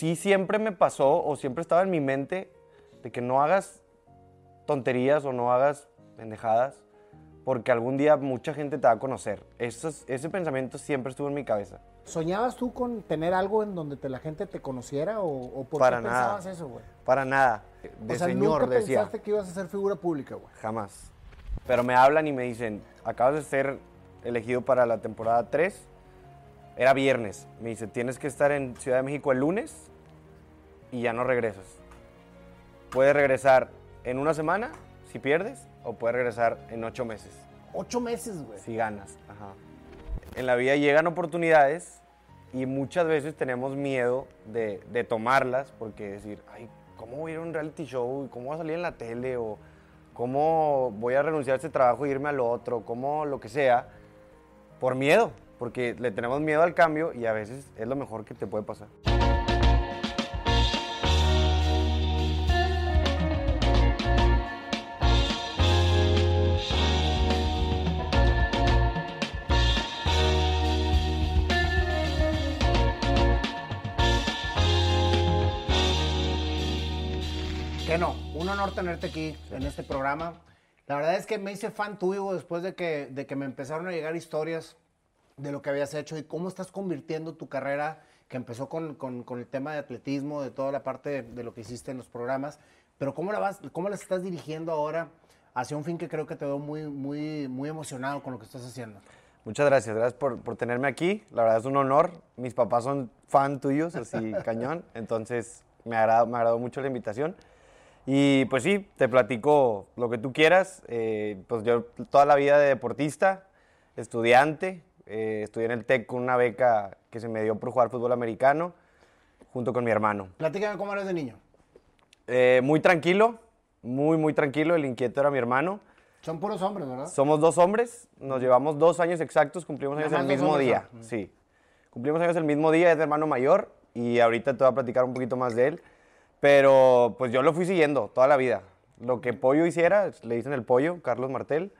sí siempre me pasó o siempre estaba en mi mente de que no hagas tonterías o no hagas pendejadas porque algún día mucha gente te va a conocer. Eso es- ese pensamiento siempre estuvo en mi cabeza. ¿Soñabas tú con tener algo en donde te- la gente te conociera o, o por Para qué nada. pensabas eso, güey? Para nada. De O sea, señor nunca decía. pensaste que ibas a ser figura pública, güey. Jamás. Pero me hablan y me dicen, acabas de ser elegido para la temporada 3. Era viernes. Me dice, tienes que estar en Ciudad de México el lunes y ya no regresas. Puedes regresar en una semana si pierdes o puedes regresar en ocho meses Ocho meses, güey. si ganas. Ajá. En la vida llegan oportunidades y muchas veces tenemos miedo de, de tomarlas porque decir, ay, ¿cómo voy a ir a un reality show? ¿Cómo voy a salir en la tele? ¿O cómo voy a renunciar a este trabajo e irme al otro? ¿Cómo lo que sea? Por miedo, porque le tenemos miedo al cambio y a veces es lo mejor que te puede pasar. Honor tenerte aquí en este programa. La verdad es que me hice fan tuyo después de que, de que me empezaron a llegar historias de lo que habías hecho y cómo estás convirtiendo tu carrera, que empezó con, con- con el tema de atletismo, de toda la parte de, de lo que hiciste en los programas, pero cómo la vas, cómo la estás dirigiendo ahora hacia un fin que creo que te veo muy, muy, muy emocionado con lo que estás haciendo. Muchas gracias, gracias por, por tenerme aquí. La verdad es un honor. Mis papás son fan tuyos, así cañón. Entonces me agradó, me agradó mucho la invitación. Y pues sí, te platico lo que tú quieras. Eh, pues yo toda la vida de deportista, estudiante, eh, estudié en el TEC con una beca que se me dio por jugar fútbol americano junto con mi hermano. Platícame cómo eres de niño. Eh, muy tranquilo, muy, muy tranquilo. El inquieto era mi hermano. Son puros hombres, ¿verdad? Somos dos hombres, nos llevamos dos años exactos, cumplimos años el mismo día. son. Sí. Cumplimos años el mismo día, es mi hermano mayor y ahorita te voy a platicar un poquito más de él. Pero pues yo lo fui siguiendo toda la vida. Lo que Pollo hiciera, le dicen el Pollo, Carlos Martel.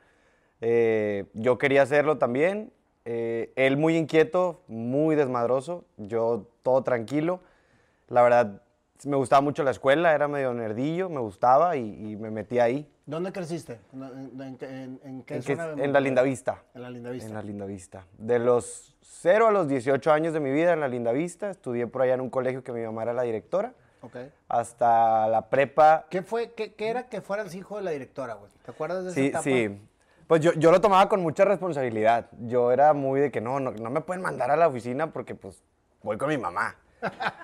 eh, yo quería hacerlo también. eh, él muy inquieto, muy desmadroso. Yo todo tranquilo. La verdad, me gustaba mucho la escuela, era medio nerdillo, me gustaba y, y me metí ahí. ¿Dónde creciste? ¿En, en- en- en qué En, que- zona de en la Monterrey? Linda Vista. En la Linda Vista. En la Linda Vista. De los 0 a los 18 años de mi vida en la Linda Vista, estudié por allá en un colegio que mi mamá era la directora, Ok. hasta la prepa. ¿Qué fue, qué, qué era que fueras hijo de la directora, güey? ¿Te acuerdas de esa Sí, etapa? sí. Pues yo, yo lo tomaba con mucha responsabilidad. Yo era muy de que no, no, no me pueden mandar a la oficina porque pues voy con mi mamá.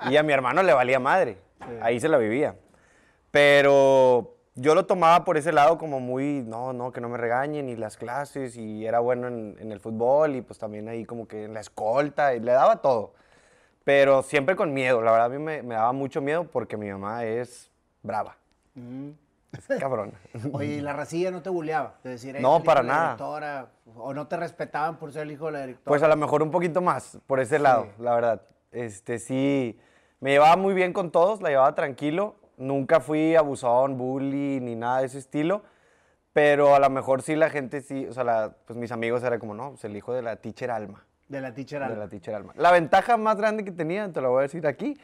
Y a mi hermano le valía madre. Ahí se la vivía. Pero yo lo tomaba por ese lado como muy, no, no, que no me regañen y las clases y era bueno en, en el fútbol y pues también ahí como que en la escolta y le daba todo. Pero siempre con miedo, la verdad a mí me, me daba mucho miedo porque mi mamá es brava. Es cabrona. Oye, ¿y la racilla no te buleaba? De decir, "Ey, No, para nada. directora", o no te respetaban por ser el hijo de la directora. Pues a lo mejor un poquito más por ese lado, la verdad. Este sí, me llevaba muy bien con todos, la llevaba tranquilo. Nunca fui abusón, bully ni nada de ese estilo. Pero a lo mejor sí la gente sí, o sea, la- pues mis amigos era como, no, pues el hijo de la teacher Alma. De la teacher De Alma. la teacher Alma. La ventaja más grande que tenía, te lo voy a decir aquí,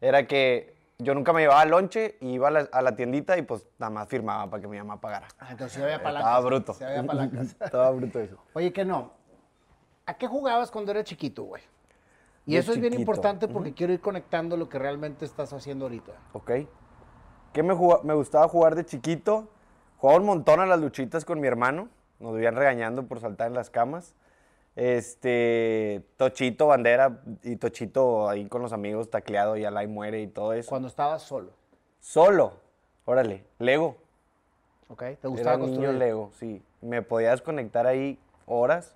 era que yo nunca me llevaba lonche, iba a la, a la tiendita y pues nada más firmaba para que mi mamá pagara. Ah, entonces sí había palancas. Estaba bruto. Sí había palancas. Estaba bruto eso. Oye, que no. ¿A qué jugabas cuando eras chiquito, güey? Y De eso es bien chiquito. importante porque quiero ir conectando lo que realmente estás haciendo ahorita. Ok. ¿Qué me, me gustaba jugar de chiquito? Jugaba un montón a las luchitas con mi hermano. Nos vivían regañando por saltar en las camas. Este, Tochito, bandera y Tochito ahí con los amigos tacleado y Alay muere y todo eso. Cuando estabas solo, Solo. Órale, Lego. ¿ok? ¿Te Era gustaba niño construir? Lego, sí. Me podía desconectar ahí horas.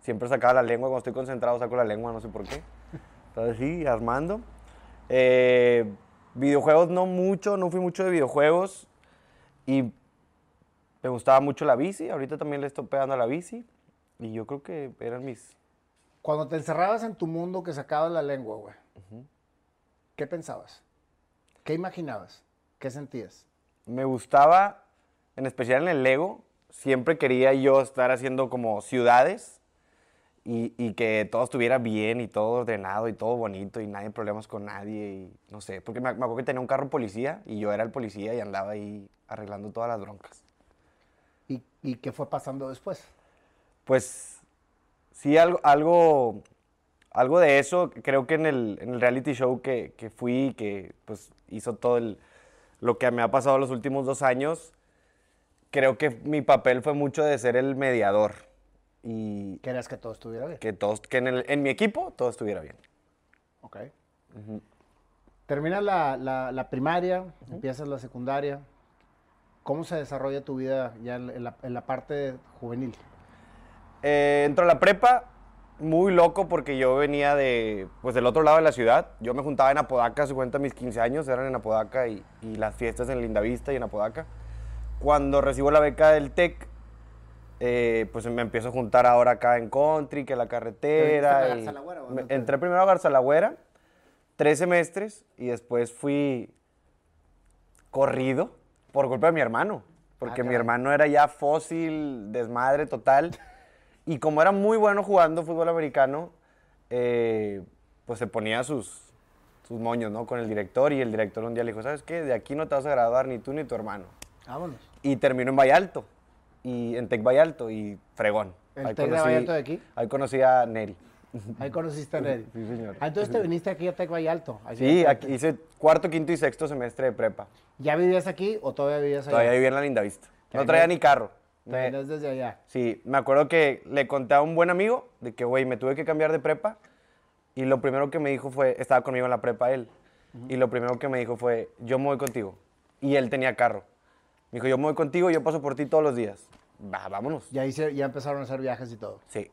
Siempre sacaba la lengua, cuando estoy concentrado saco la lengua, no sé por qué. Entonces sí, armando. Eh, videojuegos no mucho, no fui mucho de videojuegos. Y me gustaba mucho la bici, ahorita también le estoy pegando a la bici. Y yo creo que eran mis... Cuando te encerrabas en tu mundo que sacabas la lengua, güey, ¿qué pensabas? ¿Qué imaginabas? ¿Qué sentías? Me gustaba, en especial en el Lego, siempre quería yo estar haciendo como ciudades y, y que todo estuviera bien y todo ordenado y todo bonito y nadie problemas con nadie y no sé, porque me, me acuerdo que tenía un carro policía y yo era el policía y andaba ahí arreglando todas las broncas. ¿Y, y qué fue pasando después? Pues sí, algo, algo, algo de eso, creo que en el, en el reality show que, que fui, que pues hizo todo el, lo que me ha pasado los últimos dos años, creo que mi papel fue mucho de ser el mediador y Querías que todo estuviera bien. que, todos, que en, el- en mi equipo todo estuviera bien. Ok. Terminas la, la- la primaria, empiezas la secundaria. ¿Cómo se desarrolla tu vida ya en, en la, en la parte juvenil? Eh, entro a la prepa, muy loco porque yo venía de, pues, del otro lado de la ciudad. Yo me juntaba en Apodaca, se cuenta mis 15 años, eran en Apodaca y, y las fiestas en Lindavista y en Apodaca. Cuando recibo la beca del TEC, eh, pues me empiezo a juntar ahora acá en Country, que la carretera. ¿Te metiste a y me- entré primero a Garzalagüera, tres semestres, y después fui corrido por culpa de mi hermano. Porque mi hermano era ya fósil, desmadre total. Y como era muy bueno jugando fútbol americano, eh, pues se ponía sus, sus moños, ¿no? Con el director y el director un día le dijo, ¿sabes qué? De aquí no te vas a graduar ni tú ni tu hermano. Vámonos. Y terminó en Vallalto, y en Tec Vallalto, y fregón. ¿El Tec de Vallalto de aquí? Ahí conocí a Neri. Ahí conociste a Neri. Sí, señor. Ah, entonces te viniste aquí a Tec Vallalto. Sí, aquí hice cuarto, quinto y sexto semestre de prepa. ¿Ya vivías aquí o todavía vivías allá? Todavía vivía en la Linda Vista. No traía ni carro. Me- desde allá. Sí, me acuerdo que le conté a un buen amigo de que, güey, me tuve que cambiar de prepa. Y lo primero que me dijo fue, estaba conmigo en la prepa él. Y lo primero que me dijo fue, yo me voy contigo. Y él tenía carro. Me dijo, yo me voy contigo, yo paso por ti todos los días. Va, vámonos. Ya, hice- ya empezaron a hacer viajes y todo. Sí.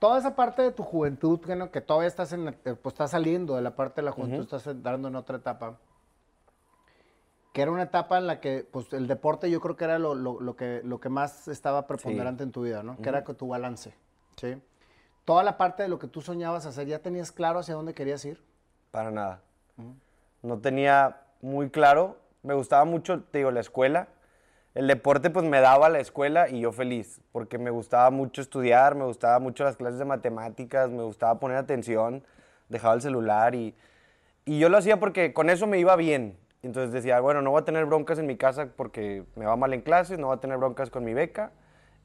Toda esa parte de tu juventud, que, no- que todavía estás, en, la- eh, pues, estás saliendo de la parte de la juventud, estás entrando en otra etapa, que era una etapa en la que pues, el deporte yo creo que era lo, lo- lo que, lo que más estaba preponderante en tu vida, ¿no? Que era tu balance, ¿sí? Toda la parte de lo que tú soñabas hacer, ¿ya tenías claro hacia dónde querías ir? Para nada. No tenía muy claro. Me gustaba mucho, te digo, la escuela. El deporte pues me daba la escuela y yo feliz, porque me gustaba mucho estudiar, me gustaba mucho las clases de matemáticas, me gustaba poner atención, dejaba el celular y, y yo lo hacía porque con eso me iba bien. Entonces decía, bueno, no voy a tener broncas en mi casa porque me va mal en clases, no voy a tener broncas con mi beca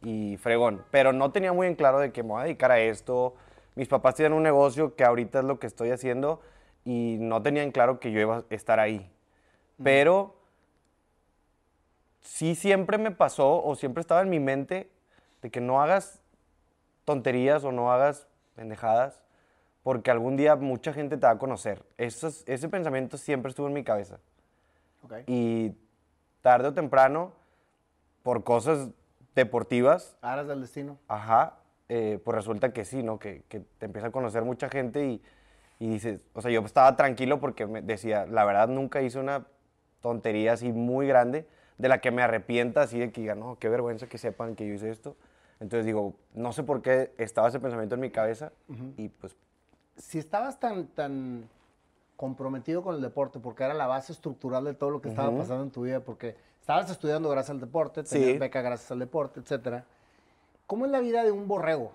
y fregón. Pero no tenía muy en claro de que me voy a dedicar a esto. Mis papás tenían un negocio que ahorita es lo que estoy haciendo y no tenían claro que yo iba a estar ahí. Pero sí siempre me pasó o siempre estaba en mi mente de que no hagas tonterías o no hagas pendejadas porque algún día mucha gente te va a conocer. Ese pensamiento siempre estuvo en mi cabeza. Ok. Y tarde o temprano, por cosas deportivas, Aras del destino. Ajá, eh, pues resulta que sí, ¿no? Que, que te empieza a conocer mucha gente y, y dices, o sea, yo estaba tranquilo porque me decía, la verdad nunca hice una tontería así muy grande de la que me arrepienta así de que diga, no, qué vergüenza que sepan que yo hice esto. Entonces digo, no sé por qué estaba ese pensamiento en mi cabeza y pues si estabas tan, tan comprometido con el deporte, porque era la base estructural de todo lo que estaba pasando en tu vida, porque estabas estudiando gracias al deporte, tenías Sí. beca gracias al deporte, etcétera. ¿Cómo es la vida de un borrego?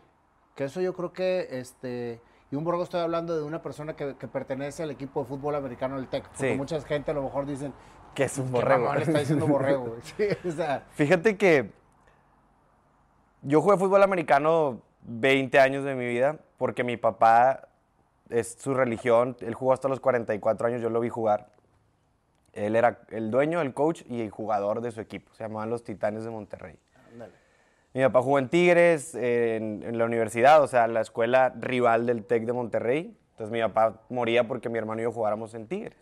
Que eso yo creo que, este, y un borrego estoy hablando de una persona que, que pertenece al equipo de fútbol americano del TEC, porque Sí. mucha gente a lo mejor dicen, que es un ¿qué borrego. mamón está diciendo borrego? güey?" Sí, o sea, Fíjate que yo jugué fútbol americano 20 años de mi vida porque mi papá es su religión. Él jugó hasta los 44 años, yo lo vi jugar. Él era el dueño, el coach y el jugador de su equipo. Se llamaban los Titanes de Monterrey. ándale. Mi papá jugó en Tigres, en, en la universidad, o sea, la escuela rival del TEC de Monterrey. Entonces mi papá moría porque mi hermano y yo jugáramos en Tigres.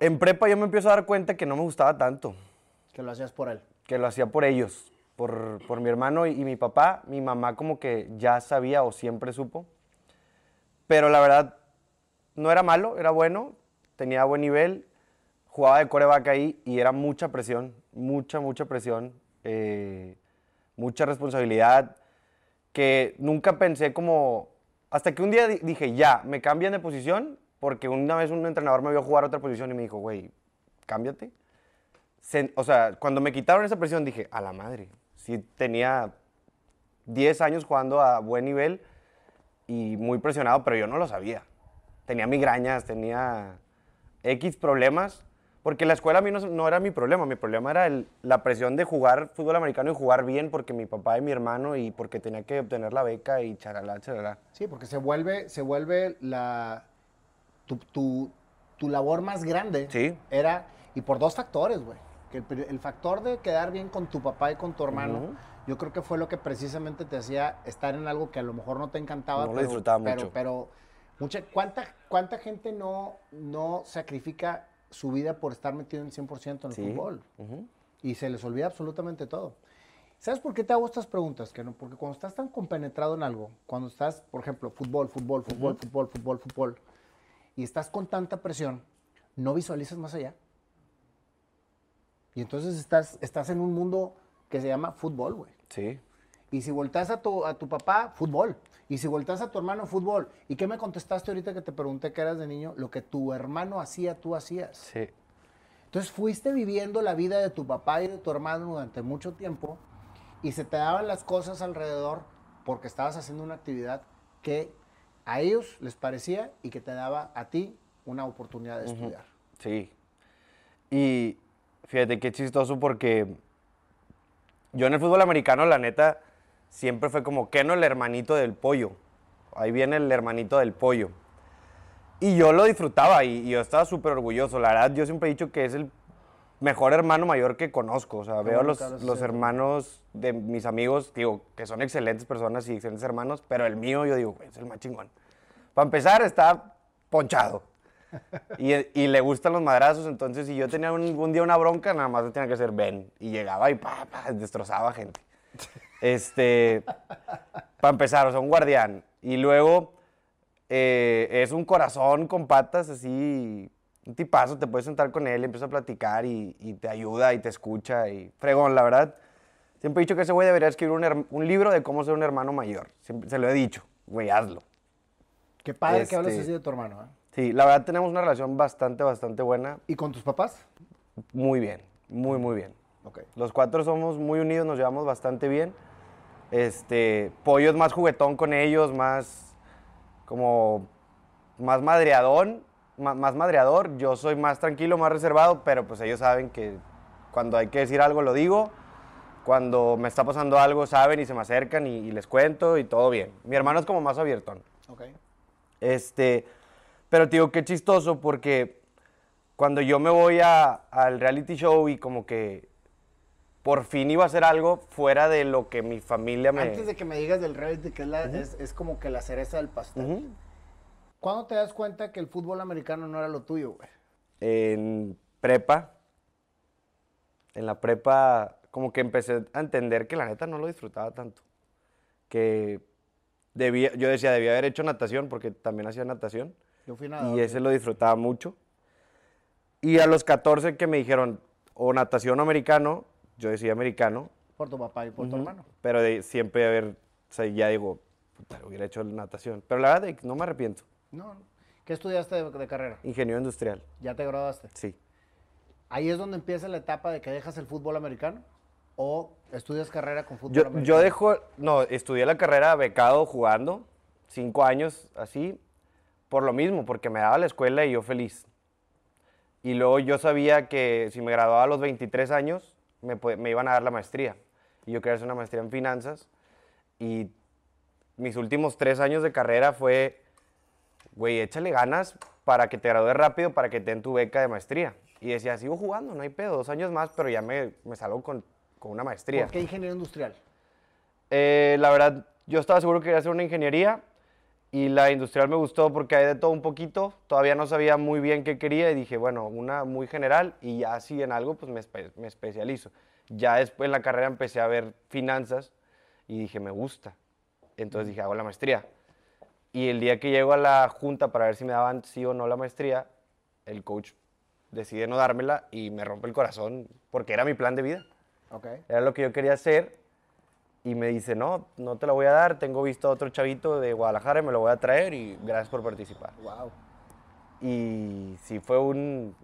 En prepa yo me empiezo a dar cuenta que no me gustaba tanto que lo hacías por él. que lo hacía por ellos, por, por mi hermano y, y mi papá. Mi mamá como que ya sabía o siempre supo. Pero la verdad, no era malo, era bueno, tenía buen nivel, jugaba de coreback ahí y era mucha presión, mucha, mucha presión, eh, mucha responsabilidad, que nunca pensé como... Hasta que un día di- dije, ya, me cambian de posición, porque una vez un entrenador me vio jugar otra posición y me dijo, güey, cámbiate o sea, cuando me quitaron esa presión dije, a la madre, sí tenía 10 años jugando a buen nivel y muy presionado, pero yo no lo sabía. Tenía migrañas, tenía X problemas, porque la escuela a mí no, no era mi problema, mi problema era el- la presión de jugar fútbol americano y jugar bien porque mi papá y mi hermano y porque tenía que obtener la beca y charalá, charalá. Sí, porque se vuelve, se vuelve la, tu, tu- tu labor más grande. Sí. Era, y por dos factores, güey. El, el factor de quedar bien con tu papá y con tu hermano, Ujú. Yo creo que fue lo que precisamente te hacía estar en algo que a lo mejor no te encantaba. No lo pero, disfrutaba pero- mucho. Pero, mucha, ¿cuánta, ¿cuánta gente no, no sacrifica su vida por estar metido en 100% en el Sí. fútbol? Y se les olvida absolutamente todo. ¿Sabes por qué te hago estas preguntas? Que no, porque cuando estás tan compenetrado en algo, cuando estás, por ejemplo, fútbol, fútbol, fútbol, fútbol, fútbol, fútbol, y estás con tanta presión, no visualizas más allá. Y entonces estás, estás en un mundo que se llama fútbol, güey. Sí. Y si volteas a tu, a tu papá, fútbol. Y si volteas a tu hermano, fútbol. ¿Y qué me contestaste ahorita que te pregunté que eras de niño? Lo que tu hermano hacía, tú hacías. Sí. Entonces fuiste viviendo la vida de tu papá y de tu hermano durante mucho tiempo y se te daban las cosas alrededor porque estabas haciendo una actividad que a ellos les parecía y que te daba a ti una oportunidad de estudiar. Sí. Y fíjate qué chistoso porque yo en el fútbol americano, la neta, siempre fue como Keno el hermanito del pollo. Ahí viene el hermanito del pollo. Y yo lo disfrutaba y, y yo estaba súper orgulloso. La verdad, yo siempre he dicho que es el mejor hermano mayor que conozco. O sea, veo los, los hermanos de mis amigos, digo, que son excelentes personas y excelentes hermanos, pero el mío, yo digo, "Güey, es el más chingón. Para empezar, está ponchado. Y, y le gustan los madrazos, entonces si yo tenía un, un día una bronca, nada más tenía que hacer ven. Y llegaba y pa, pa, destrozaba gente. Este, para empezar, o sea, un guardián. Y luego eh, es un corazón con patas así, un tipazo, te puedes sentar con él, empieza a platicar y, y te ayuda y te escucha y fregón, la verdad. Siempre he dicho que ese güey debería escribir un, libro de cómo ser un hermano mayor. Siempre, se lo he dicho, güey, hazlo. Qué padre que hables Este- así de tu hermano. ¿eh? Sí, la verdad tenemos una relación bastante, bastante buena. ¿Y con tus papás? Muy bien, muy, muy bien. Ok. Los cuatro somos muy unidos, nos llevamos bastante bien. Este, Pollo es más juguetón con ellos, más como más madreadón, ma- más, madreador. Yo soy más tranquilo, más reservado, pero pues ellos saben que cuando hay que decir algo lo digo. Cuando me está pasando algo saben y se me acercan y, y les cuento y todo bien. Mi hermano es como más abiertón. Ok. Este, pero te digo, qué chistoso porque cuando yo me voy a- al reality show y como que por fin iba a hacer algo fuera de lo que mi familia me... Antes de que me digas del reality, que es, la- es, es como que la cereza del pastel. Ujú. ¿Cuándo te das cuenta que el fútbol americano no era lo tuyo, güey? En prepa, en la prepa, como que empecé a entender que la neta no lo disfrutaba tanto. Que debía, yo decía, debía haber hecho natación porque también hacía natación. Yo fui nadador. Y ese lo disfrutaba mucho. Y a los 14 que me dijeron o natación o americano, yo decía americano, Por tu papá y por tu hermano. pero de, siempre haber, o sea, ya digo, puta, hubiera hecho natación. Pero la verdad, no me arrepiento. No, no. ¿Qué estudiaste de, de carrera? Ingeniero industrial, ¿Ya te graduaste? sí. ¿Ahí es donde empieza la etapa de que dejas el fútbol americano? ¿O estudias carrera con fútbol Yo, americano? yo dejo, no, estudié la carrera becado jugando, cinco años así, por lo mismo, porque me daba la escuela y yo feliz. Y luego yo sabía que si me graduaba a los 23 años, me, me iban a dar la maestría. Y yo quería hacer una maestría en finanzas. Y mis últimos tres años de carrera fue, güey, échale ganas para que te gradúes rápido, para que te den tu beca de maestría. Y decía, sigo jugando, no hay pedo, dos años más, pero ya me, me salgo con, con una maestría. ¿Por qué ingeniero industrial? Eh, la verdad, yo estaba seguro que quería hacer una ingeniería y la industrial me gustó porque hay de todo un poquito. Todavía no sabía muy bien qué quería y dije, bueno, una muy general y ya así en algo pues me, espe- me especializo. Ya después en la carrera empecé a ver finanzas y dije, me gusta. Entonces dije, hago la maestría. Y el día que llego a la junta para ver si me daban sí o no la maestría, el coach decide no dármela y me rompe el corazón porque era mi plan de vida. Ok. Era lo que yo quería hacer. Y me dice, no, no te la voy a dar. Tengo visto a otro chavito de Guadalajara y me lo voy a traer y gracias por participar. Wow. Y sí fue un...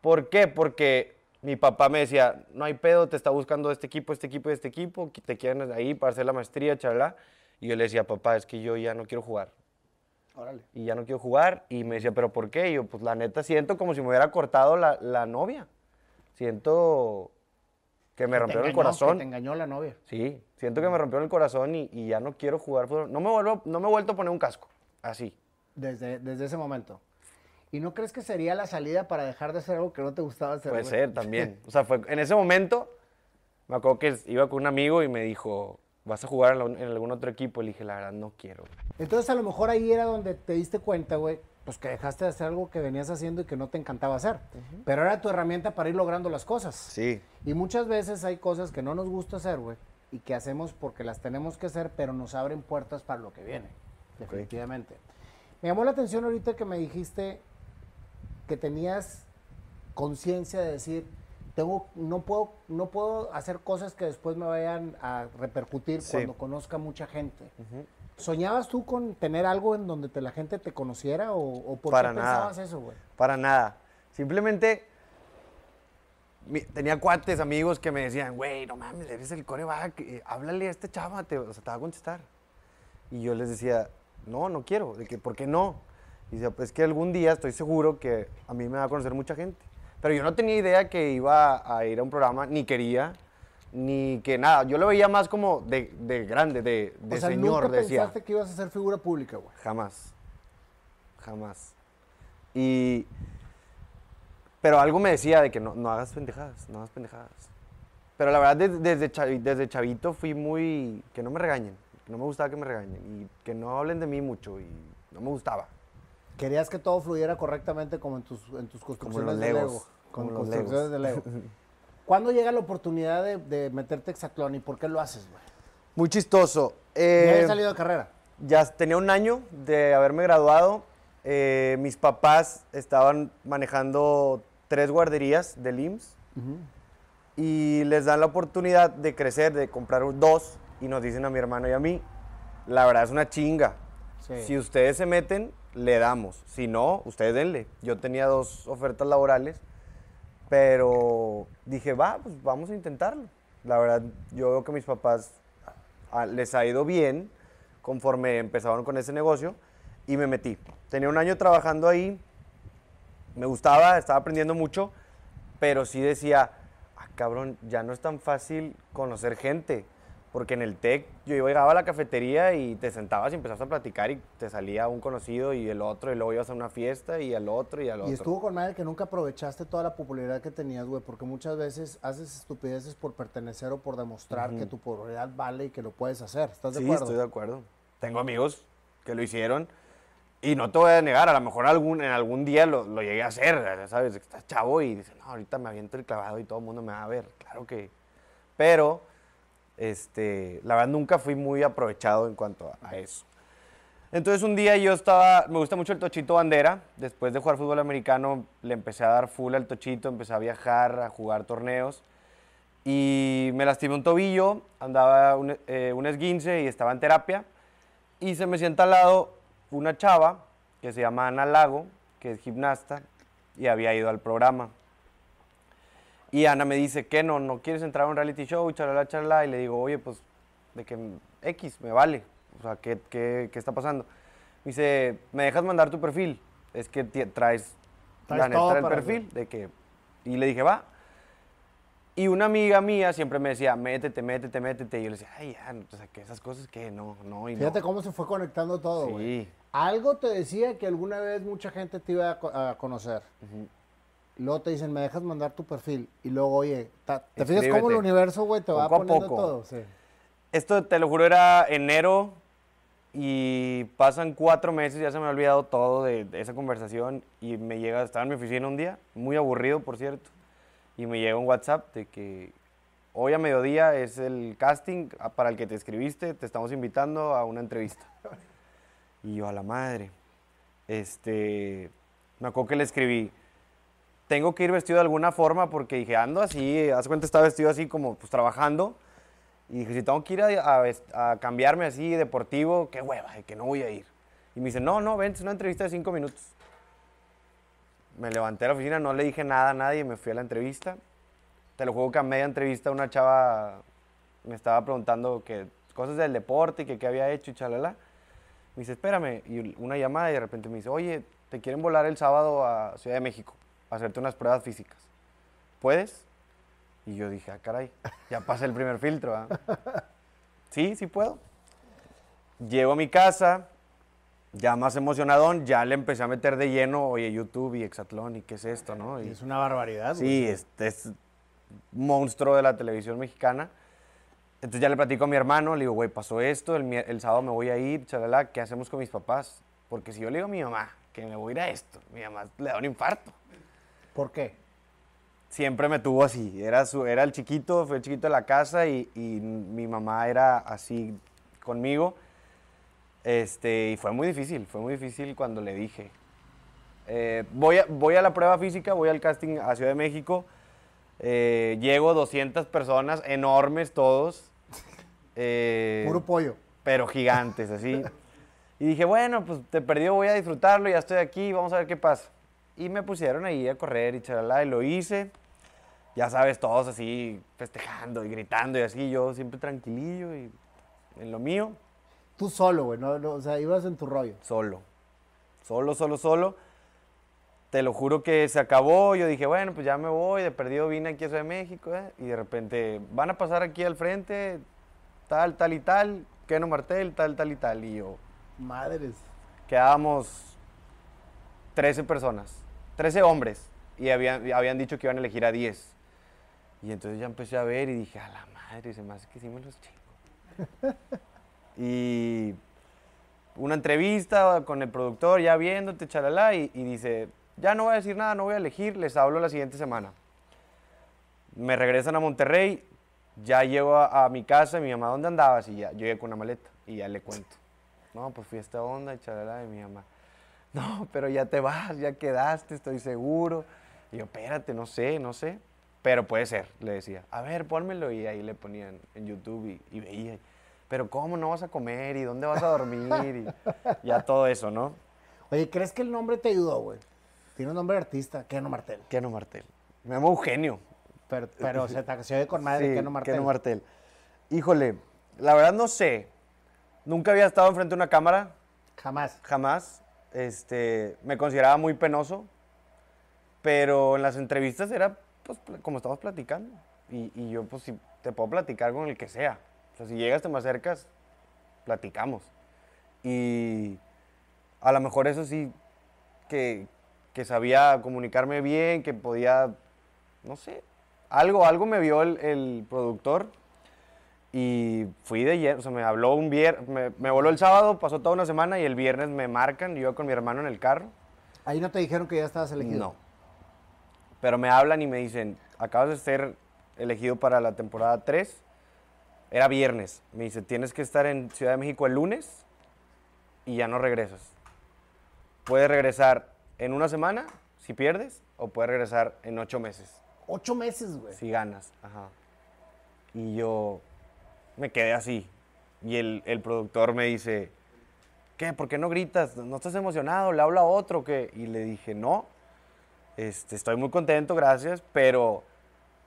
¿Por qué? Porque mi papá me decía, no hay pedo, te está buscando este equipo, este equipo y este equipo, que te quieren ahí para hacer la maestría, charla. Y yo le decía, papá, es que yo ya no quiero jugar. Órale. Y ya no quiero jugar. Y me decía, ¿pero por qué? Y yo, pues la neta, siento como si me hubiera cortado la, la novia. Siento que me rompieron el corazón. que te engañó la novia. Sí, siento que me rompieron el corazón y, y ya no quiero jugar fútbol. No me, vuelvo, no me he vuelto a poner un casco, así. Desde, desde ese momento. ¿Y no crees que sería la salida para dejar de hacer algo que no te gustaba hacer? Puede güey? ser también. O sea, fue, en ese momento, me acuerdo que iba con un amigo y me dijo, ¿vas a jugar en, la- en algún otro equipo? Y le dije, la verdad, no quiero. Entonces a lo mejor ahí era donde te diste cuenta, güey, pues que dejaste de hacer algo que venías haciendo y que no te encantaba hacer. Pero era tu herramienta para ir logrando las cosas. Sí. Y muchas veces hay cosas que no nos gusta hacer, güey, y que hacemos porque las tenemos que hacer, pero nos abren puertas para lo que viene. Definitivamente. Me llamó la atención ahorita que me dijiste que tenías conciencia de decir, tengo, no puedo, no puedo hacer cosas que después me vayan a repercutir Sí. cuando conozca mucha gente. ¿Soñabas tú con tener algo en donde te- la gente te conociera o, o por Para qué nada. pensabas eso, güey? Para nada. Simplemente mi- tenía cuates, amigos que me decían, güey, no mames, eres el coreback, eh, háblale a este chava, te, o sea, te va a contestar. Y yo les decía, no, no quiero, de que, ¿por qué no? Y decía, pues que algún día estoy seguro que a mí me va a conocer mucha gente. Pero yo no tenía idea que iba a ir a un programa, ni quería, ni que nada. Yo lo veía más como de, de grande, de, de o sea, señor, nunca decía. pensaste que ibas a ser figura pública, güey. Jamás. Jamás. Y. Pero algo me decía de que no, no hagas pendejadas, no hagas pendejadas. Pero la verdad, desde, desde, chavi- desde chavito fui muy. que no me regañen. que No me gustaba que me regañen. Y que no hablen de mí mucho. Y no me gustaba. Querías que todo fluyera correctamente como en tus, en tus construcciones los de Legos, Lego. como Como los construcciones de Lego. ¿Cuándo llega la oportunidad de, de meterte hexatlón y por qué lo haces, güey? Muy chistoso. Ya Eh, habías salido de carrera. Ya tenía un año de haberme graduado. eh, mis papás estaban manejando tres guarderías del IMSS y les dan la oportunidad de crecer, de comprar dos y nos dicen a mi hermano y a mí, la verdad es una chinga. Sí. Si ustedes se meten, le damos. Si no, ustedes denle. Yo tenía dos ofertas laborales, pero dije, va, pues vamos a intentarlo. La verdad, yo veo que mis papás ah, les ha ido bien conforme empezaron con ese negocio y me metí. Tenía un año trabajando ahí, me gustaba, estaba aprendiendo mucho, pero sí decía, ah, cabrón, ya no es tan fácil conocer gente. Porque en el TEC yo llegaba a la cafetería y te sentabas y empezabas a platicar y te salía un conocido y el otro y luego ibas a una fiesta y al otro y al otro. Y estuvo con madre que nunca aprovechaste toda la popularidad que tenías, güey, porque muchas veces haces estupideces por pertenecer o por demostrar que tu popularidad vale y que lo puedes hacer. ¿Estás de sí, acuerdo? estoy de acuerdo. Tengo amigos que lo hicieron y no te voy a negar, a lo mejor algún, en algún día lo, lo llegué a hacer, ¿sabes? Estás chavo y dices, no, ahorita me aviento el clavado y todo el mundo me va a ver. Claro que... Pero, este, la verdad nunca fui muy aprovechado en cuanto a, eso. Entonces un día yo estaba, me gusta mucho el tochito bandera, después de jugar fútbol americano le empecé a dar full al tochito, empecé a viajar, a jugar torneos y me lastimé un tobillo, andaba un, eh, un esguince y estaba en terapia y se me sienta al lado una chava que se llama Ana Lago, que es gimnasta y había ido al programa. Y Ana me dice, ¿qué no? ¿No quieres entrar a un reality show? Y charla, charla. Y le digo, oye, pues, de que X, me vale. O sea, ¿qué, qué, qué está pasando? Me dice, ¿me dejas mandar tu perfil? Es que traes, Traes la neta el perfil. De que, y le dije, va. Y una amiga mía siempre me decía, métete, métete, métete. Y yo le decía, ay, ya, o sea, que esas cosas que no, no, y Fíjate no. cómo se fue conectando todo, güey. Sí. Algo te decía que alguna vez mucha gente te iba a, co- a conocer. Luego te dicen, me dejas mandar tu perfil. Y luego, oye, ta- ¿te fijas cómo el universo, güey, te va Poco a poniendo poco. todo? Sí. Esto, te lo juro, era enero y pasan cuatro meses, ya se me ha olvidado todo de, de esa conversación y me llega, estaba en mi oficina un día, muy aburrido, por cierto, y me llega un WhatsApp de que hoy a mediodía es el casting para el que te escribiste, te estamos invitando a una entrevista. Y yo, a la madre, este, me acuerdo que le escribí, tengo que ir vestido de alguna forma porque dije, ando así, haz cuenta, estaba vestido así como pues trabajando. Y dije, si tengo que ir a, a cambiarme así deportivo, qué hueva, que no voy a ir. Y me dice, no, no, ven, es una entrevista de cinco minutos. Me levanté a la oficina, no le dije nada a nadie, me fui a la entrevista. te lo juego que a media entrevista una chava me estaba preguntando que cosas del deporte y que qué había hecho y chalala. Me dice, espérame, y una llamada y de repente me dice, oye, te quieren volar el sábado a Ciudad de México hacerte unas pruebas físicas. ¿Puedes? Y yo dije, ah, caray, ya pasé el primer filtro. ¿ah?". sí, sí puedo. Llego a mi casa, ya más emocionadón, ya le empecé a meter de lleno, oye, YouTube y Exatlón, ¿y qué es esto, no? Y- Es una barbaridad. Sí, este es monstruo de la televisión mexicana. Entonces ya le platico a mi hermano, le digo, güey, pasó esto, el, el sábado me voy a ir, chalala, ¿qué hacemos con mis papás? Porque si yo le digo a mi mamá que me voy a ir a esto, mi mamá le da un infarto. ¿Por qué? Siempre me tuvo así, era, su, era el chiquito, fue el chiquito de la casa y, y mi mamá era así conmigo. Este, y fue muy difícil, fue muy difícil cuando le dije. Eh, voy, a, voy a la prueba física, voy al casting a Ciudad de México. eh, llego 200 personas, enormes todos. eh, Puro pollo. pero gigantes, así. Y dije, bueno, pues te perdió, voy a disfrutarlo, ya estoy aquí, vamos a ver qué pasa. Y me pusieron ahí a correr y charalá, y lo hice. Ya sabes, todos así festejando y gritando y así, yo siempre tranquilillo y en lo mío, Tú solo, güey. No, no, o sea, ibas en tu rollo. solo. Solo, solo, solo. Te lo juro que se acabó. Yo dije, bueno, pues ya me voy. De perdido vine aquí a Ciudad de México. ¿eh? Y de repente van a pasar aquí al frente, tal, tal y tal. Keno Martel, tal, tal y tal. Y yo, Madres. quedábamos 13 personas, 13 hombres, y habían, habían dicho que iban a elegir a 10. Y entonces ya empecé a ver y dije, a la madre, se me hace que sí me los chingo. y una entrevista con el productor, ya viéndote, chalala, y, y dice, ya no voy a decir nada, no voy a elegir, les hablo la siguiente semana. Me regresan a Monterrey, ya llego a, a mi casa, y mi mamá, ¿dónde andabas? Y ya, yo llegué con una maleta, y ya le cuento. No, pues fui a esta onda chalala, y mi mamá, no, pero ya te vas, ya quedaste, estoy seguro. Y yo, espérate, no sé, no sé. Pero puede ser, le decía. A ver, pónmelo. Y ahí le ponían en YouTube y, y veía. Pero ¿cómo no vas a comer? ¿Y dónde vas a dormir? Y ya todo eso, ¿no? Oye, ¿crees que el nombre te ayudó, güey? Tiene un nombre de artista, Keno Martel. Keno Martel. Me llamo Eugenio. Pero, pero se, te- se oye con madre Sí, Keno Martel. Keno Martel. Híjole, la verdad no sé. Nunca había estado enfrente de una cámara. Jamás. Jamás. Este, me consideraba muy penoso, pero en las entrevistas era pues como estamos platicando. Y, y yo pues si te puedo platicar con el que sea. O sea, si llegas, te me acercas, platicamos. Y a lo mejor eso sí, que, que sabía comunicarme bien, que podía, no sé, algo, algo me vio el, el productor y fui de lleno, o sea, me habló un viernes, me, me voló el sábado, pasó toda una semana y el viernes me marcan, yo con mi hermano en el carro. Ahí no te dijeron que ya estabas elegido. No. Pero me hablan y me dicen, acabas de ser elegido para la temporada 3. Era viernes. Me dice, tienes que estar en Ciudad de México el lunes y ya no regresas. Puedes regresar en una semana si pierdes o puedes regresar en ocho meses Ocho meses, güey. si ganas. Ajá. Y yo me quedé así. Y el, el productor me dice, ¿qué? ¿Por qué no gritas? ¿No estás emocionado? ¿Le habla a otro? ¿Qué? Y le dije, no. Este, estoy muy contento, gracias, pero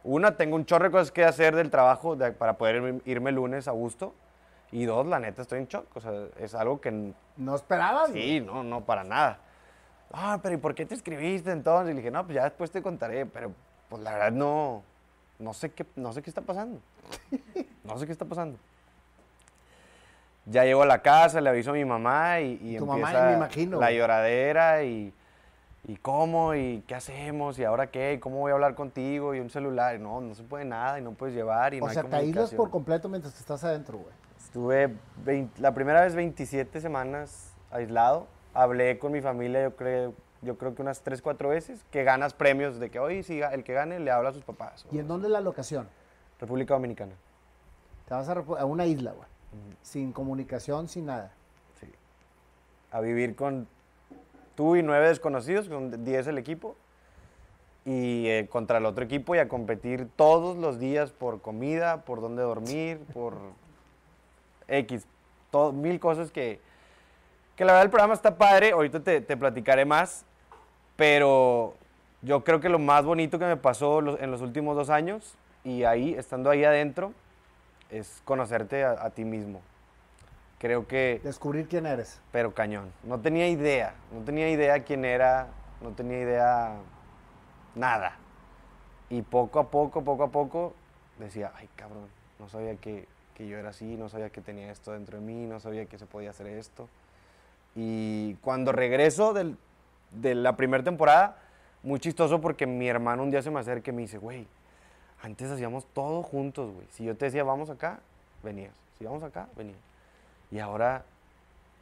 una, tengo un chorro de cosas que hacer del trabajo de- para poder irme, irme el lunes a gusto. Y dos, la neta, estoy en shock. O sea, es algo que No esperabas. Sí, no, no, para nada. Ah, pero ¿y por qué te escribiste entonces? Y le dije, no, pues ya después te contaré, pero pues la verdad no, no sé qué, no sé qué está pasando. No sé qué está pasando. Ya llego a la casa, le aviso a mi mamá y, y Tu mamá, empieza me imagino, la lloradera y, y cómo y qué hacemos y ahora qué y cómo voy a hablar contigo y un celular. Y no, no se puede nada y no puedes llevar y O no sea, hay te aíslas por completo mientras que estás adentro, güey. Estuve vein- la primera vez 27 semanas aislado. Hablé con mi familia, yo creo, yo creo que unas 3, 4 veces, que ganas premios de que hoy sí, el que gane le habla a sus papás. ¿Y en dónde es la locación? República Dominicana. Te vas a, a una isla, güey. Sin comunicación, sin nada. Sí. A vivir con tú y nueve desconocidos, con 10 el equipo, y eh, contra el otro equipo y a competir todos los días por comida, por dónde dormir, por X, todo, mil cosas que, que la verdad el programa está padre, ahorita te, te platicaré más, pero yo creo que lo más bonito que me pasó los- en los últimos dos años y ahí, estando ahí adentro, es conocerte a, a ti mismo. Creo que, Descubrir quién eres. pero cañón. No tenía idea, no tenía idea quién era, no tenía idea nada. Y poco a poco, poco a poco, decía, ay cabrón, no sabía que, que yo era así, no sabía que tenía esto dentro de mí, no sabía que se podía hacer esto. Y cuando regreso del- de la primera temporada, muy chistoso porque mi hermano un día se me acerca y me dice, güey, antes hacíamos todo juntos, güey. Si yo te decía, vamos acá, venías. Si vamos acá, venías. Y ahora,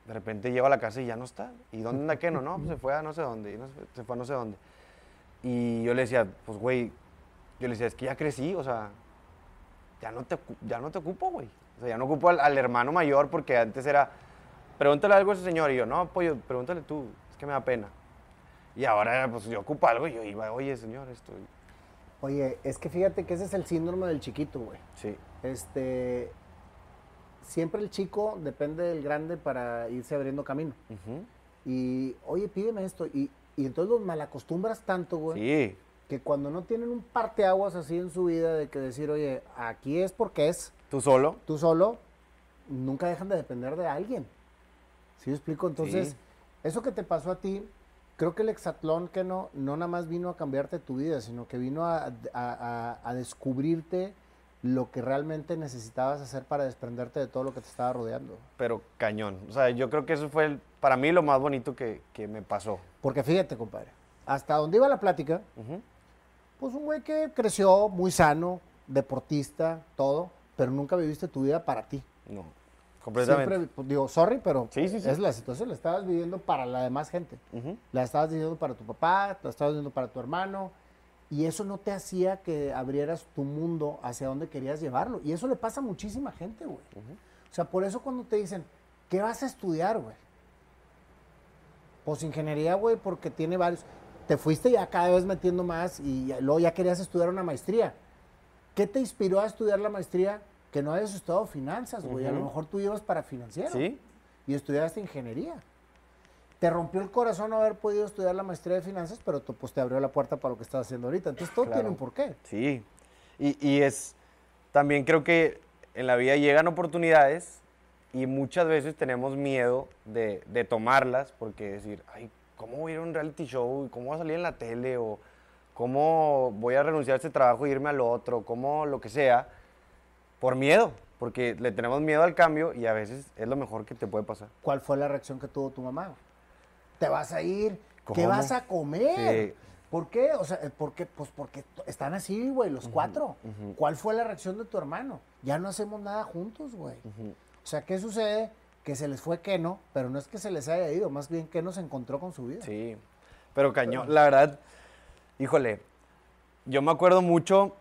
de repente llego a la casa y ya no está. ¿Y dónde anda Keno? No, pues se fue no sé dónde. y se, fue a no sé dónde. Y yo le decía, pues, güey, yo le decía, es que ya crecí, o sea, ya no te, ya no te ocupo, güey. O sea, ya no ocupo al, al hermano mayor porque antes era, pregúntale algo a ese señor. Y yo, no, pollo, pregúntale tú, es que me da pena. Y ahora, pues, yo ocupo algo y yo iba, oye, señor, esto. Oye, es que fíjate que ese es el síndrome del chiquito, güey. Sí, Este, siempre el chico depende del grande para irse abriendo camino. ujú, Y, oye, pídeme esto. Y, y entonces los malacostumbras tanto, güey, sí, que cuando no tienen un parteaguas así en su vida de que decir, oye, aquí es porque es, tú solo. tú solo, nunca dejan de depender de alguien. ¿Sí me explico? Entonces, Sí. eso que te pasó a ti, creo que el hexatlón que no, no nada más vino a cambiarte tu vida, sino que vino a, a- a- a descubrirte lo que realmente necesitabas hacer para desprenderte de todo lo que te estaba rodeando. pero cañón. O sea, yo creo que eso fue el- para mí lo más bonito que, que me pasó. Porque fíjate, compadre, hasta donde iba la plática, pues un güey que creció muy sano, deportista, todo, pero nunca viviste tu vida para ti. No, completamente. Siempre, pues, digo, sorry, pero Sí, sí, sí. es la situación, la estabas viviendo para la demás gente. La estabas viviendo para tu papá, la estabas viviendo para tu hermano, y eso no te hacía que abrieras tu mundo hacia donde querías llevarlo. Y eso le pasa a muchísima gente, güey. O sea, por eso cuando te dicen, ¿qué vas a estudiar, güey? Pues ingeniería, güey, porque tiene varios. Te fuiste ya cada vez metiendo más y luego ya querías estudiar una maestría. ¿Qué te inspiró a estudiar la maestría? Que no hayas estudiado finanzas, güey. A lo mejor tú ibas para financiero Sí, y estudiaste ingeniería. Te rompió el corazón no haber podido estudiar la maestría de finanzas, pero tú, pues te abrió la puerta para lo que estás haciendo ahorita. Entonces todo tiene un porqué. sí. Y, y es, también creo que en la vida llegan oportunidades y muchas veces tenemos miedo de, de tomarlas porque decir, ay, ¿cómo voy a ir a un reality show? ¿Cómo voy a salir en la tele? ¿O cómo voy a renunciar a este trabajo e irme al otro? ¿Cómo lo que sea? Por miedo, porque le tenemos miedo al cambio y a veces es lo mejor que te puede pasar. ¿Cuál fue la reacción que tuvo tu mamá? ¿Te vas a ir? ¿Qué vas a comer? Sí. ¿Por qué? O sea, ¿por qué? Pues porque están así, güey, los cuatro. ¿Cuál fue la reacción de tu hermano? Ya no hacemos nada juntos, güey. O sea, ¿qué sucede? Que se les fue Keno, pero no es que se les haya ido, más bien Keno se encontró con su vida. Sí, pero cañón, la verdad, híjole, yo me acuerdo mucho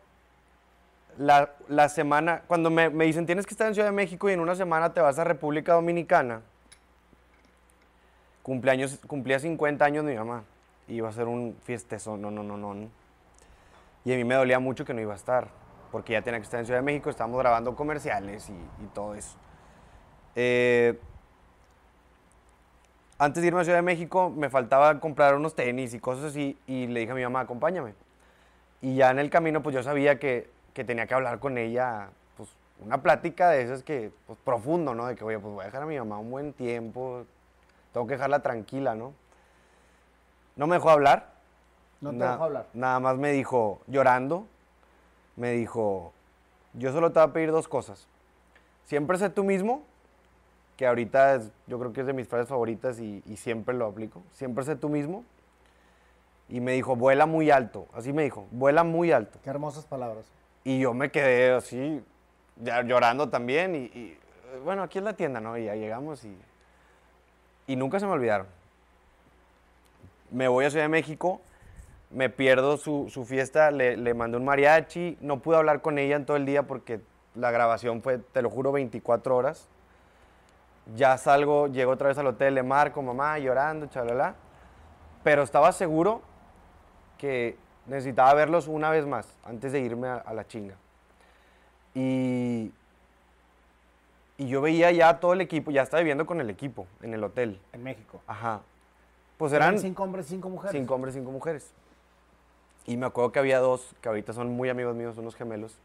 la, la semana, cuando me, me dicen tienes que estar en Ciudad de México y en una semana te vas a República Dominicana. Cumpleaños, cumplía 50 años mi mamá. Iba a ser un fiestezo, no, no, no, no. no. Y a mí me dolía mucho que no iba a estar, porque ya tenía que estar en Ciudad de México, estábamos grabando comerciales y, y todo eso. Eh, antes de irme a Ciudad de México, me faltaba comprar unos tenis y cosas así, y le dije a mi mamá, acompáñame. Y ya en el camino, pues yo sabía que, que tenía que hablar con ella, pues una plática de esas que, pues profundo, ¿no? De que, oye, pues voy a dejar a mi mamá un buen tiempo, tengo que dejarla tranquila, ¿no? No me dejó hablar. No te Na- dejó hablar. Nada más me dijo, llorando, me dijo, yo solo te voy a pedir dos cosas. Siempre sé tú mismo, que ahorita es- yo creo que es de mis frases favoritas y, y siempre lo aplico. Siempre sé tú mismo. Y me dijo, vuela muy alto. Así me dijo, vuela muy alto. Qué hermosas palabras. Y yo me quedé así, llorando también. Y, y, bueno, aquí es la tienda, ¿no? Y ya llegamos y, y nunca se me olvidaron. Me voy a Ciudad de México, me pierdo su, su fiesta, le, le mandé un mariachi, no pude hablar con ella en todo el día porque la grabación fue, te lo juro, 24 horas. Ya salgo, llego otra vez al hotel, le marco, mamá, llorando, chalala. Pero estaba seguro que necesitaba verlos una vez más antes de irme a, a la chinga. Y, y yo veía ya todo el equipo, ya estaba viviendo con el equipo en el hotel. En México. Ajá. Pues Eran cinco hombres, cinco mujeres. cinco hombres, cinco mujeres. Y me acuerdo que había dos, que ahorita son muy amigos míos, unos gemelos,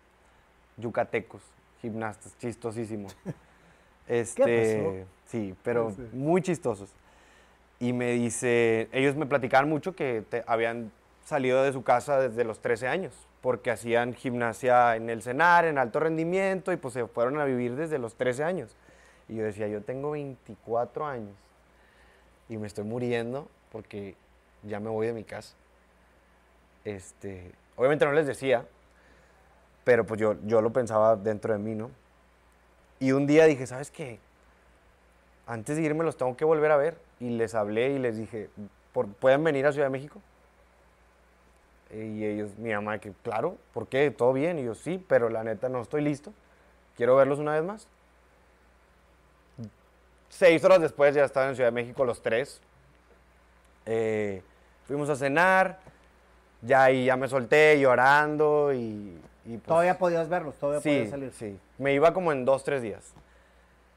yucatecos, gimnastas, chistosísimos. Este, pasó? Sí, pero muy chistosos. Y me dice, ellos me platicaban mucho que te- habían salido de su casa desde los 13 años, porque hacían gimnasia en el CENAR, en alto rendimiento, y pues se fueron a vivir desde los 13 años. Y yo decía, yo tengo 24 años y me estoy muriendo porque ya me voy de mi casa. Este, obviamente no les decía, pero pues yo, yo lo pensaba dentro de mí, ¿no? Y un día dije, ¿sabes qué? Antes de irme los tengo que volver a ver. Y les hablé y les dije, "¿Por- ¿pueden venir a Ciudad de México? Y ellos, mi mamá, que claro, ¿por qué? ¿Todo bien? Y yo, sí, pero la neta no estoy listo. Quiero verlos una vez más. Seis horas después ya estaban en Ciudad de México los tres. Eh, fuimos a cenar, ya ahí ya me solté llorando y... y pues, Todavía podías verlos, todavía sí, podías salir. sí. Me iba como en dos, tres días.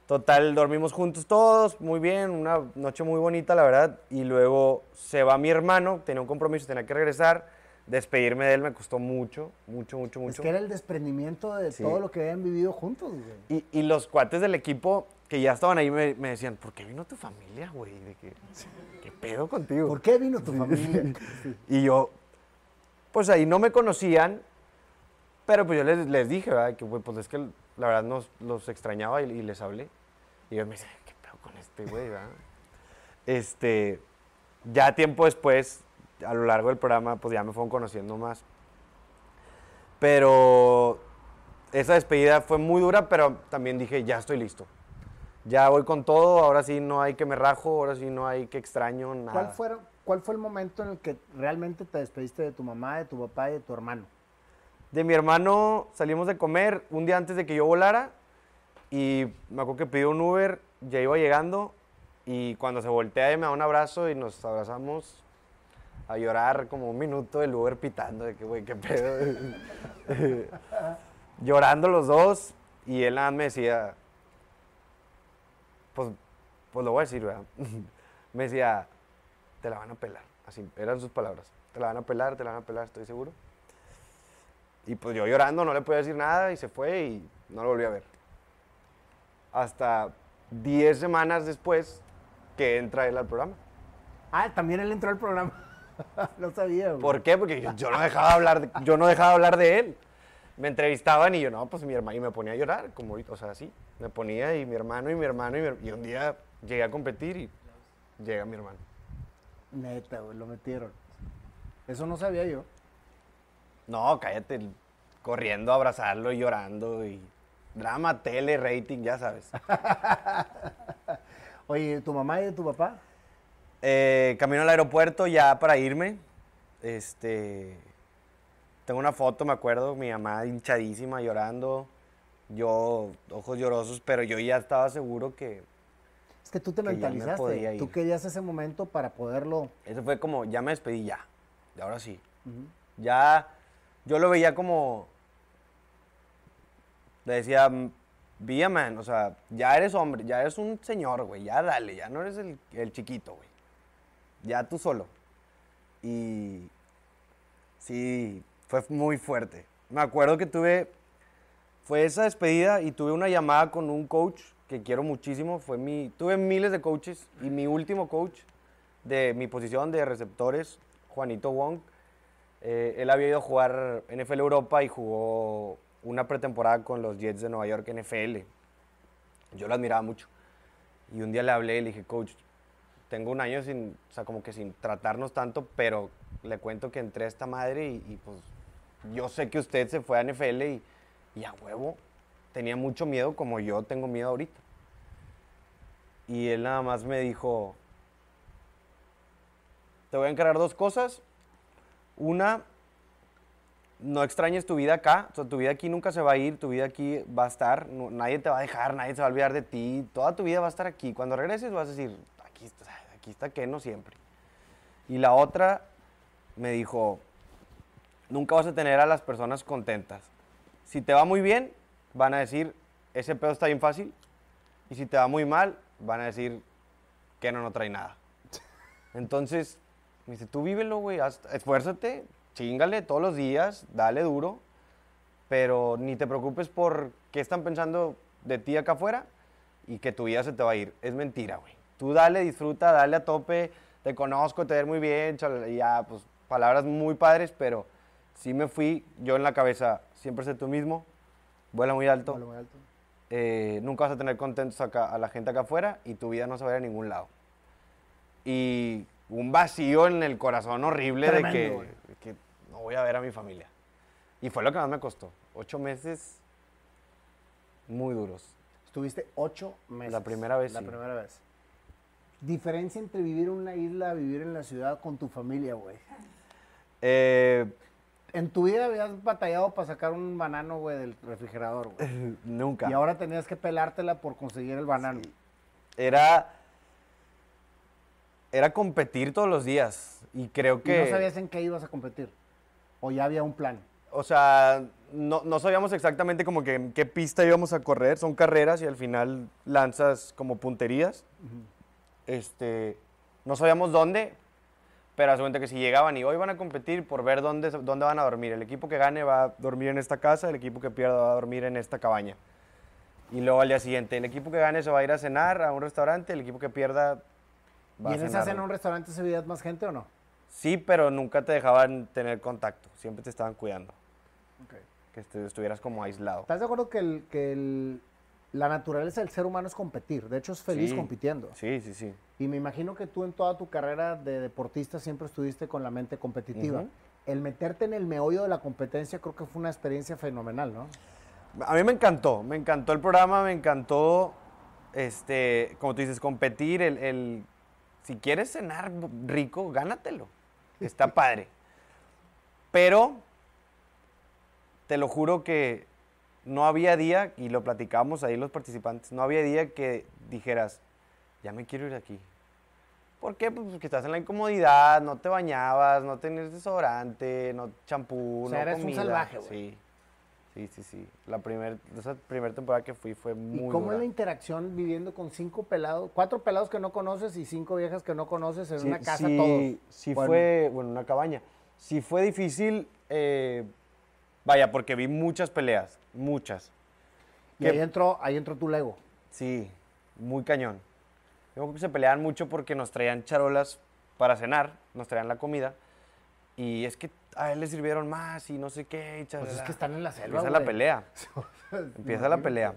Total, dormimos juntos todos, muy bien, una noche muy bonita, la verdad. Y luego se va mi hermano, tenía un compromiso, tenía que regresar. Despedirme de él me costó mucho, mucho, mucho, Es mucho. que era el desprendimiento de Sí. todo lo que habían vivido juntos, güey. Y, y los cuates del equipo que ya estaban ahí me, me decían, ¿por qué vino tu familia, güey? De que, ¿Qué pedo contigo? ¿Por qué vino tu familia? Sí. Y yo, pues ahí no me conocían, pero pues yo les, les dije, ¿verdad? Que güey, pues es que la verdad nos, los extrañaba y, y les hablé. Y ellos me dicen, ¿qué pedo con este güey, verdad? Este, ya tiempo después, a lo largo del programa, pues ya me fueron conociendo más. Pero esa despedida fue muy dura, pero también dije, ya estoy listo. Ya voy con todo, ahora sí no hay que me rajo, ahora sí no hay que extraño, nada. ¿Cuál, fueron, ¿Cuál fue el momento en el que realmente te despediste de tu mamá, de tu papá y de tu hermano? De mi hermano salimos de comer un día antes de que yo volara y me acuerdo que pidió un Uber, ya iba llegando y cuando se voltea y me da un abrazo y nos abrazamos a llorar como un minuto el Uber pitando de que, güey, qué pedo. Llorando los dos y él nada me decía, pues, pues lo voy a decir, ¿verdad? me decía, te la van a pelar, así, eran sus palabras, te la van a pelar, te la van a pelar, estoy seguro. Y pues yo llorando, no le podía decir nada y se fue y no lo volví a ver. Hasta 10 semanas después que entra él al programa. Ah, también él entró al programa. no sabía, güey. ¿Por qué? Porque yo, yo no dejaba de hablar de, yo no dejaba de hablar de él. Me entrevistaban y yo, no, pues mi hermano, y me ponía a llorar, como o sea, así. Me ponía y mi hermano y mi hermano y, mi y un día llegué a competir y llega mi hermano. Neta, güey, lo metieron. Eso no sabía yo. No, cállate, corriendo a abrazarlo y llorando y drama, tele, rating, ya sabes. Oye, ¿y ¿tu mamá y tu papá? Eh, camino al aeropuerto ya para irme. Este. Tengo una foto, me acuerdo, mi mamá hinchadísima, llorando. Yo, ojos llorosos, pero yo ya estaba seguro que. Es que tú te Que ya me mentalizaste. podía Tú querías ese momento para poderlo. Eso fue como, ya me despedí, ya. Y ahora sí. Ya. Yo lo veía como. Le decía, "Mm, be a man, o sea, ya eres hombre, ya eres un señor, güey, ya dale, ya no eres el, el chiquito, güey. Ya tú solo. Y sí, fue muy fuerte. Me acuerdo que tuve, fue esa despedida y tuve una llamada con un coach que quiero muchísimo. Fue mi, tuve miles de coaches y mi último coach de mi posición de receptores, Juanito Wong, eh, él había ido a jugar NFL Europa y jugó una pretemporada con los Jets de Nueva York NFL. Yo lo admiraba mucho. Y un día le hablé y le dije, coach, tengo un año sin, o sea, como que sin tratarnos tanto, pero le cuento que entré a esta madre y, y, pues yo sé que usted se fue a NFL y, y a huevo tenía mucho miedo como yo tengo miedo ahorita. Y él nada más me dijo, te voy a encargar dos cosas. Una, no extrañes tu vida acá, tu vida aquí nunca se va a ir, tu vida aquí va a estar, nadie te va a dejar, nadie se va a olvidar de ti, toda tu vida va a estar aquí. Cuando regreses vas a decir, aquí está, aquí está Keno siempre. Y la otra me dijo, nunca vas a tener a las personas contentas. Si te va muy bien, van a decir, ese pedo está bien fácil. Y si te va muy mal, van a decir, Keno no trae nada. Entonces, me dice, tú vívelo, güey, esfuérzate, chingale todos los días, dale duro, pero ni te preocupes por qué están pensando de ti acá afuera y que tu vida se te va a ir. Es mentira, güey. Tú dale, disfruta, dale a tope, te conozco, te ves muy bien, y ya, pues palabras muy padres, pero sí me fui yo en la cabeza, siempre sé tú mismo, vuela muy alto, Vale, muy alto. eh, nunca vas a tener contentos acá- a la gente acá afuera y tu vida no se va a ir a ningún lado. Y un vacío en el corazón horrible de que, no voy a ver a mi familia. Y fue lo que más me costó. Ocho meses muy duros. Estuviste ocho meses. La primera vez, La sí. primera vez. Diferencia entre vivir en una isla, vivir en la ciudad con tu familia, güey. Eh, En tu vida habías batallado para sacar un banano, güey, del refrigerador, güey. nunca. Y ahora tenías que pelártela por conseguir el banano. Era, era competir todos los días. Y creo Y que... no sabías en qué ibas a competir. O ya había un plan. O sea, no, no sabíamos exactamente como que en qué pista íbamos a correr. Son carreras y al final lanzas como punterías. Este, no sabíamos dónde, pero hace cuenta que si llegaban y hoy van a competir por ver dónde, dónde van a dormir. El equipo que gane va a dormir en esta casa, el equipo que pierda va a dormir en esta cabaña. Y luego al día siguiente, el equipo que gane se va a ir a cenar a un restaurante, el equipo que pierda va ¿Y a en esa cenar. cena en un restaurante se más gente o no? Sí, pero nunca te dejaban tener contacto, siempre te estaban cuidando, que estuvieras como aislado. ¿Estás de acuerdo que, el- que el- la naturaleza del ser humano es competir? De hecho, es feliz Sí. compitiendo. Sí, sí, sí. Y me imagino que tú en toda tu carrera de deportista siempre estuviste con la mente competitiva. El meterte en el meollo de la competencia creo que fue una experiencia fenomenal, ¿no? A mí me encantó, me encantó el programa, me encantó, este, como tú dices, competir, el, el- si quieres cenar rico, gánatelo, está padre. Pero, te lo juro que no había día, y lo platicamos ahí los participantes, no había día que dijeras, ya me quiero ir aquí. ¿Por qué? Pues porque estás en la incomodidad, no te bañabas, no tenías desodorante, no champú, O sea, no eres un comida. salvaje, güey. Sí, sí, sí, sí. La primer, esa primera temporada que fui fue ¿Y muy cómo dura. es la interacción viviendo con cinco pelados, cuatro pelados que no conoces y cinco viejas que no conoces en Sí, una casa sí, todos? Sí Bueno, fue, bueno, una cabaña. Sí fue difícil, eh, vaya, porque vi muchas peleas, muchas. Y que- ahí entró, ahí entró tu Lego. Sí, muy cañón. Yo creo que se peleaban mucho porque nos traían charolas para cenar, nos traían la comida. Y es que a él le sirvieron más y no sé qué. y Pues es que están en la selva, Empieza la pelea. Empieza la pelea.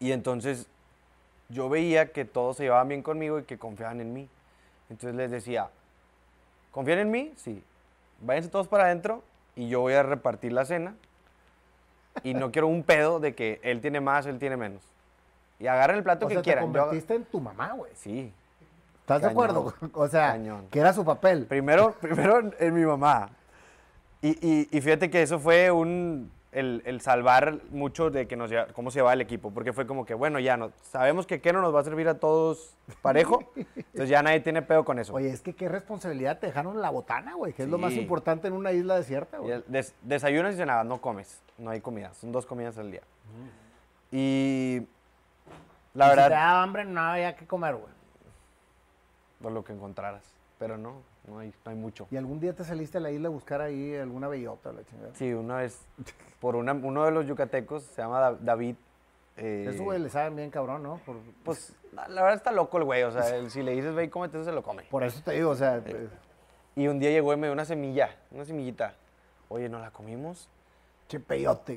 Y entonces yo veía que todos se llevaban bien conmigo y que confiaban en mí. Entonces les decía, ¿confían en mí? Sí. Váyanse todos para adentro y yo voy a repartir la cena. Y no quiero un pedo de que él tiene más, él tiene menos. Y agarren el plato O que sea, te quieran. Yo- convertiste en tu mamá, güey. sí. ¿Estás de acuerdo? O sea, cañón. que era su papel. Primero, primero en, en mi mamá. Y, y- y fíjate que eso fue un, el, el salvar mucho de que nos, lleva- cómo se llevaba el equipo, porque fue como que, bueno, ya no, sabemos que Keno nos va a servir a todos parejo, entonces ya nadie tiene pedo con eso. Oye, es que qué responsabilidad te dejaron la botana, güey, que es lo más importante en una isla desierta, güey. des- desayunas y cenadas, no comes, no hay comida, son dos comidas al día. Y la Y Si te verdad, daba hambre, no había que comer, güey. por lo que encontraras, pero no, no hay, no hay mucho. ¿Y algún día te saliste a la isla a buscar ahí alguna bellota, la chingada? Sí, una vez, por una, uno de los yucatecos, se llama Da- David. eh, Eso, güey, le saben bien cabrón, ¿no? Por, Pues la la verdad está loco el güey, o sea, si le dices ve y cómete eso se lo come. por eso te digo, o sea, pues, Y un día llegó y me dio una semilla, una semillita. Oye, ¿no la comimos? che peyote.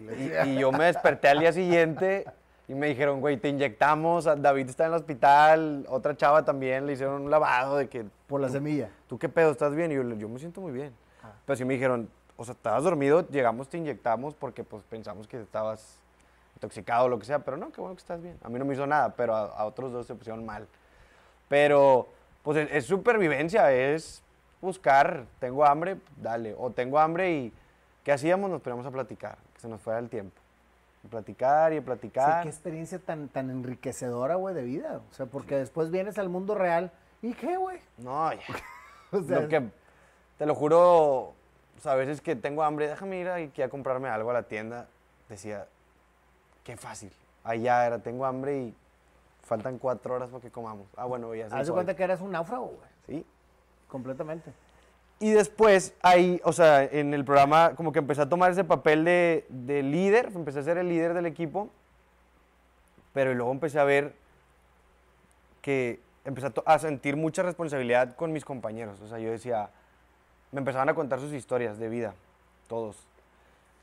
Y, y yo me desperté al día siguiente y me dijeron, güey, te inyectamos, David está en el hospital, otra chava también, le hicieron un lavado de que, Por la semilla. ¿tú qué pedo? ¿Estás bien? Y yo, yo me siento muy bien. Pero sí me dijeron, o sea, estabas dormido, llegamos, te inyectamos porque pues pensamos que estabas intoxicado o lo que sea, pero no, qué bueno que estás bien. A mí no me hizo nada, pero a, a otros dos se pusieron mal. Pero, pues es, es supervivencia, es buscar, tengo hambre, dale, o tengo hambre y ¿qué hacíamos? Nos poníamos a platicar, que se nos fuera el tiempo. Y platicar y Sí, platicar. qué experiencia tan, tan enriquecedora, güey, de vida. O sea, porque después vienes al mundo real y qué, güey. No, ya. O sea, lo que, te lo juro, o sea, a veces que tengo hambre, déjame ir aquí a comprarme algo a la tienda. Decía, qué fácil. Allá era, tengo hambre y faltan cuatro horas para que comamos. Ah, bueno, ya haz de cuenta que eras un náufrago, güey. Sí. Completamente. Y después, ahí, o sea, en el programa, como que empecé a tomar ese papel de, de líder, empecé a ser el líder del equipo, pero luego empecé a ver que empecé a, a sentir mucha responsabilidad con mis compañeros. O sea, yo decía, me empezaban a contar sus historias de vida, todos.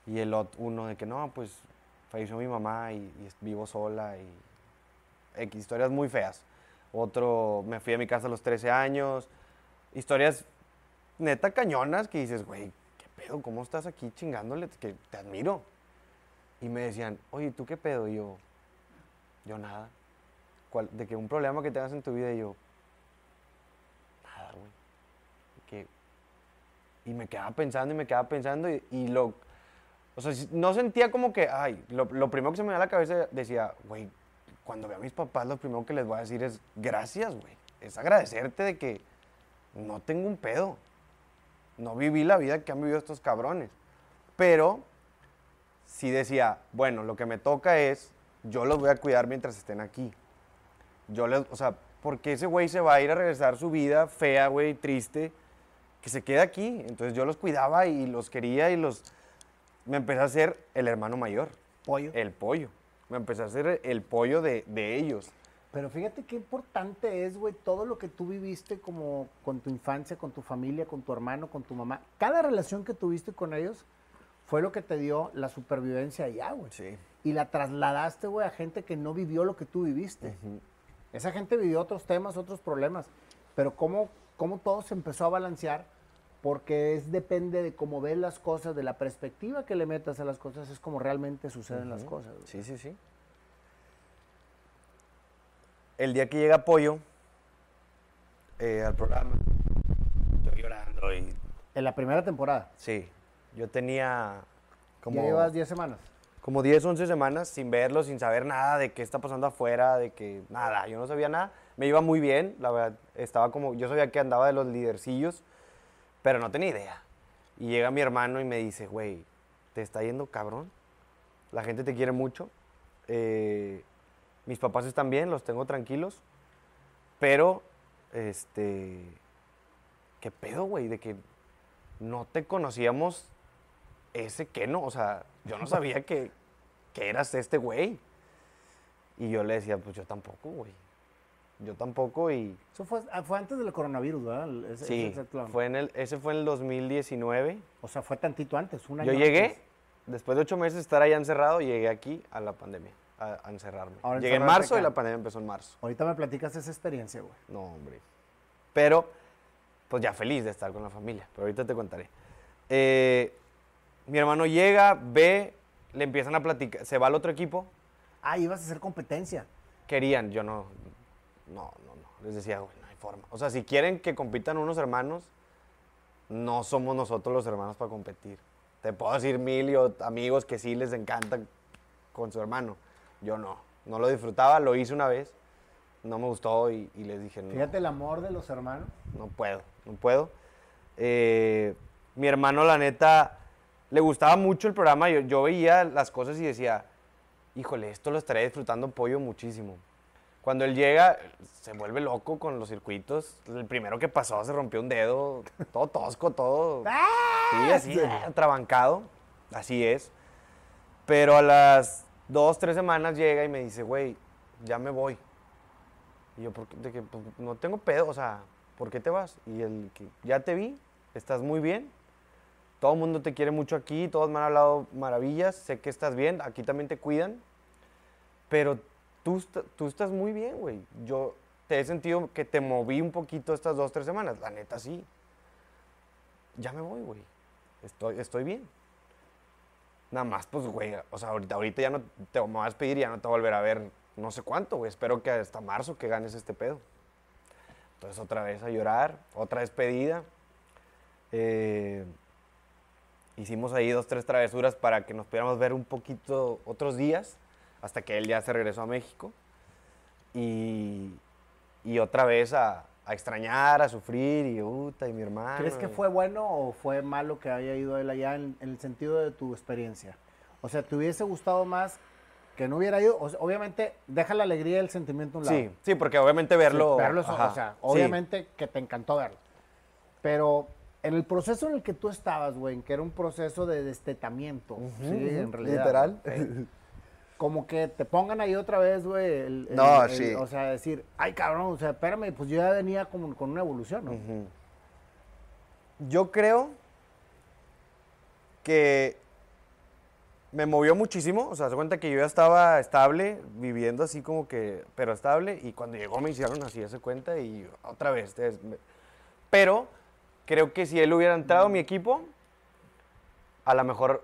Y el ot- uno de que no, pues falleció mi mamá y, y vivo sola y X, historias muy feas. Otro, me fui a mi casa a los 13 años. Historias neta cañonas que dices, güey, ¿qué pedo? ¿Cómo estás aquí chingándole? Que te admiro. Y me decían, oye, ¿tú qué pedo? Y yo, yo nada. ¿Cuál- de que un problema que tengas en tu vida y yo, nada, güey. Y me quedaba pensando y me quedaba pensando y, lo, o sea, no sentía como que, ay, lo, lo primero que se me da a la cabeza decía, güey, cuando vea a mis papás, lo primero que les voy a decir es gracias, güey. Es agradecerte de que no tengo un pedo. No viví la vida que han vivido estos cabrones. Pero sí decía, bueno, lo que me toca es, yo los voy a cuidar mientras estén aquí. Yo les, o sea, porque ese güey se va a ir a regresar su vida fea, güey, triste, que se quede aquí. Entonces yo los cuidaba y los quería y los... Me empecé a hacer el hermano mayor, Pollo. el pollo. Me empecé a hacer el pollo de, de ellos. Pero fíjate qué importante es, güey, todo lo que tú viviste como con tu infancia, con tu familia, con tu hermano, con tu mamá. Cada relación que tuviste con ellos fue lo que te dio la supervivencia allá, güey. Sí. Y la trasladaste, güey, a gente que no vivió lo que tú viviste. Esa gente vivió otros temas, otros problemas. Pero cómo, cómo todo se empezó a balancear, porque es depende de cómo ves las cosas, de la perspectiva que le metas a las cosas, es como realmente suceden las cosas. güey. Sí, sí, sí. El día que llega Pollo eh, al programa, yo llorando y... En la primera temporada, Sí, yo tenía como... ya llevas 10 semanas. como 10, 11 semanas sin verlo, sin saber nada de qué está pasando afuera, de que nada, yo no sabía nada. Me iba muy bien, la verdad, estaba como, yo sabía que andaba de los lidercillos, pero no tenía idea. Y llega mi hermano y me dice, güey, te está yendo cabrón, la gente te quiere mucho, eh, mis papás están bien, los tengo tranquilos, pero, este, ¿qué pedo, güey? De que no te conocíamos ese que no, o sea, yo no sabía que, que eras este güey. Y yo le decía, pues yo tampoco, güey. Yo tampoco y Eso fue, ah, fue antes del coronavirus, ¿verdad? Ese- sí, ese fue en el, ese fue en el 2019. O sea, fue tantito antes, un año Yo llegué, antes. después de ocho meses de estar allá encerrado, llegué aquí a la pandemia, a, a encerrarme. Ahora llegué en marzo y la pandemia empezó en marzo. Ahorita me platicas esa experiencia, güey. No, hombre. Pero, pues ya feliz de estar con la familia, pero ahorita te contaré. Eh, mi hermano llega, ve, le empiezan a platicar, se va al otro equipo, Ah, ibas a hacer competencia. querían, yo no, no, no, no, les decía, güey, no hay forma. O sea, si quieren que compitan unos hermanos, no somos nosotros los hermanos para competir. Te puedo decir mil y amigos que sí les encanta con su hermano. Yo no, no lo disfrutaba, lo hice una vez, no me gustó y, y les dije, no, Fíjate el amor de los hermanos. no puedo, no puedo. Eh, mi hermano, la neta, le gustaba mucho el programa. Yo, yo veía las cosas y decía, híjole, esto lo estaría disfrutando Pollo muchísimo. Cuando él llega, se vuelve loco con los circuitos. El primero que pasó se rompió un dedo, todo tosco, todo. Sí, así, Sí. eh, trabancado. Así es. Pero a las dos, tres semanas llega y me dice, güey, ya me voy. Y yo. De que, pues, no tengo pedo, o sea, ¿por qué te vas? Y él, que ya te vi, estás muy bien. Todo el mundo te quiere mucho aquí, todos me han hablado maravillas, sé que estás bien, aquí también te cuidan. Pero tú, tú estás muy bien, güey. Yo te he sentido que te moví un poquito estas dos, tres semanas. La neta, sí. Ya me voy, güey. Estoy, estoy bien. Nada más, pues, güey, o sea, ahorita, ahorita ya no te me vas a despedir, ya no te voy a volver a ver no sé cuánto, güey. Espero que hasta marzo que ganes este pedo. Entonces, otra vez a llorar, otra despedida. Eh, hicimos ahí dos, tres travesuras para que nos pudiéramos ver un poquito otros días, hasta que él ya se regresó a México. Y, y otra vez a, a extrañar, a sufrir, y, puta, y mi hermano. ¿Crees que fue bueno o fue malo que haya ido él allá en, en el sentido de tu experiencia? O sea, ¿te hubiese gustado más que no hubiera ido? O sea, obviamente, deja la alegría y el sentimiento a un lado. Sí, sí, porque obviamente verlo. Sí, verlo, ajá, o sea, sí. obviamente que te encantó verlo. Pero En el proceso en el que tú estabas, güey, que era un proceso de destetamiento, sí, en realidad. Literal. Como que te pongan ahí otra vez, güey. el- el- No, el- sí. O sea, decir, ay, cabrón, o sea, espérame, pues yo ya venía como con una evolución, ¿no? Yo creo que me movió muchísimo. O sea, se cuenta que yo ya estaba estable, viviendo así como que, pero estable. Y cuando llegó me hicieron así, ese cuenta y otra vez. Pero creo que si él hubiera entrado a mi equipo, a lo mejor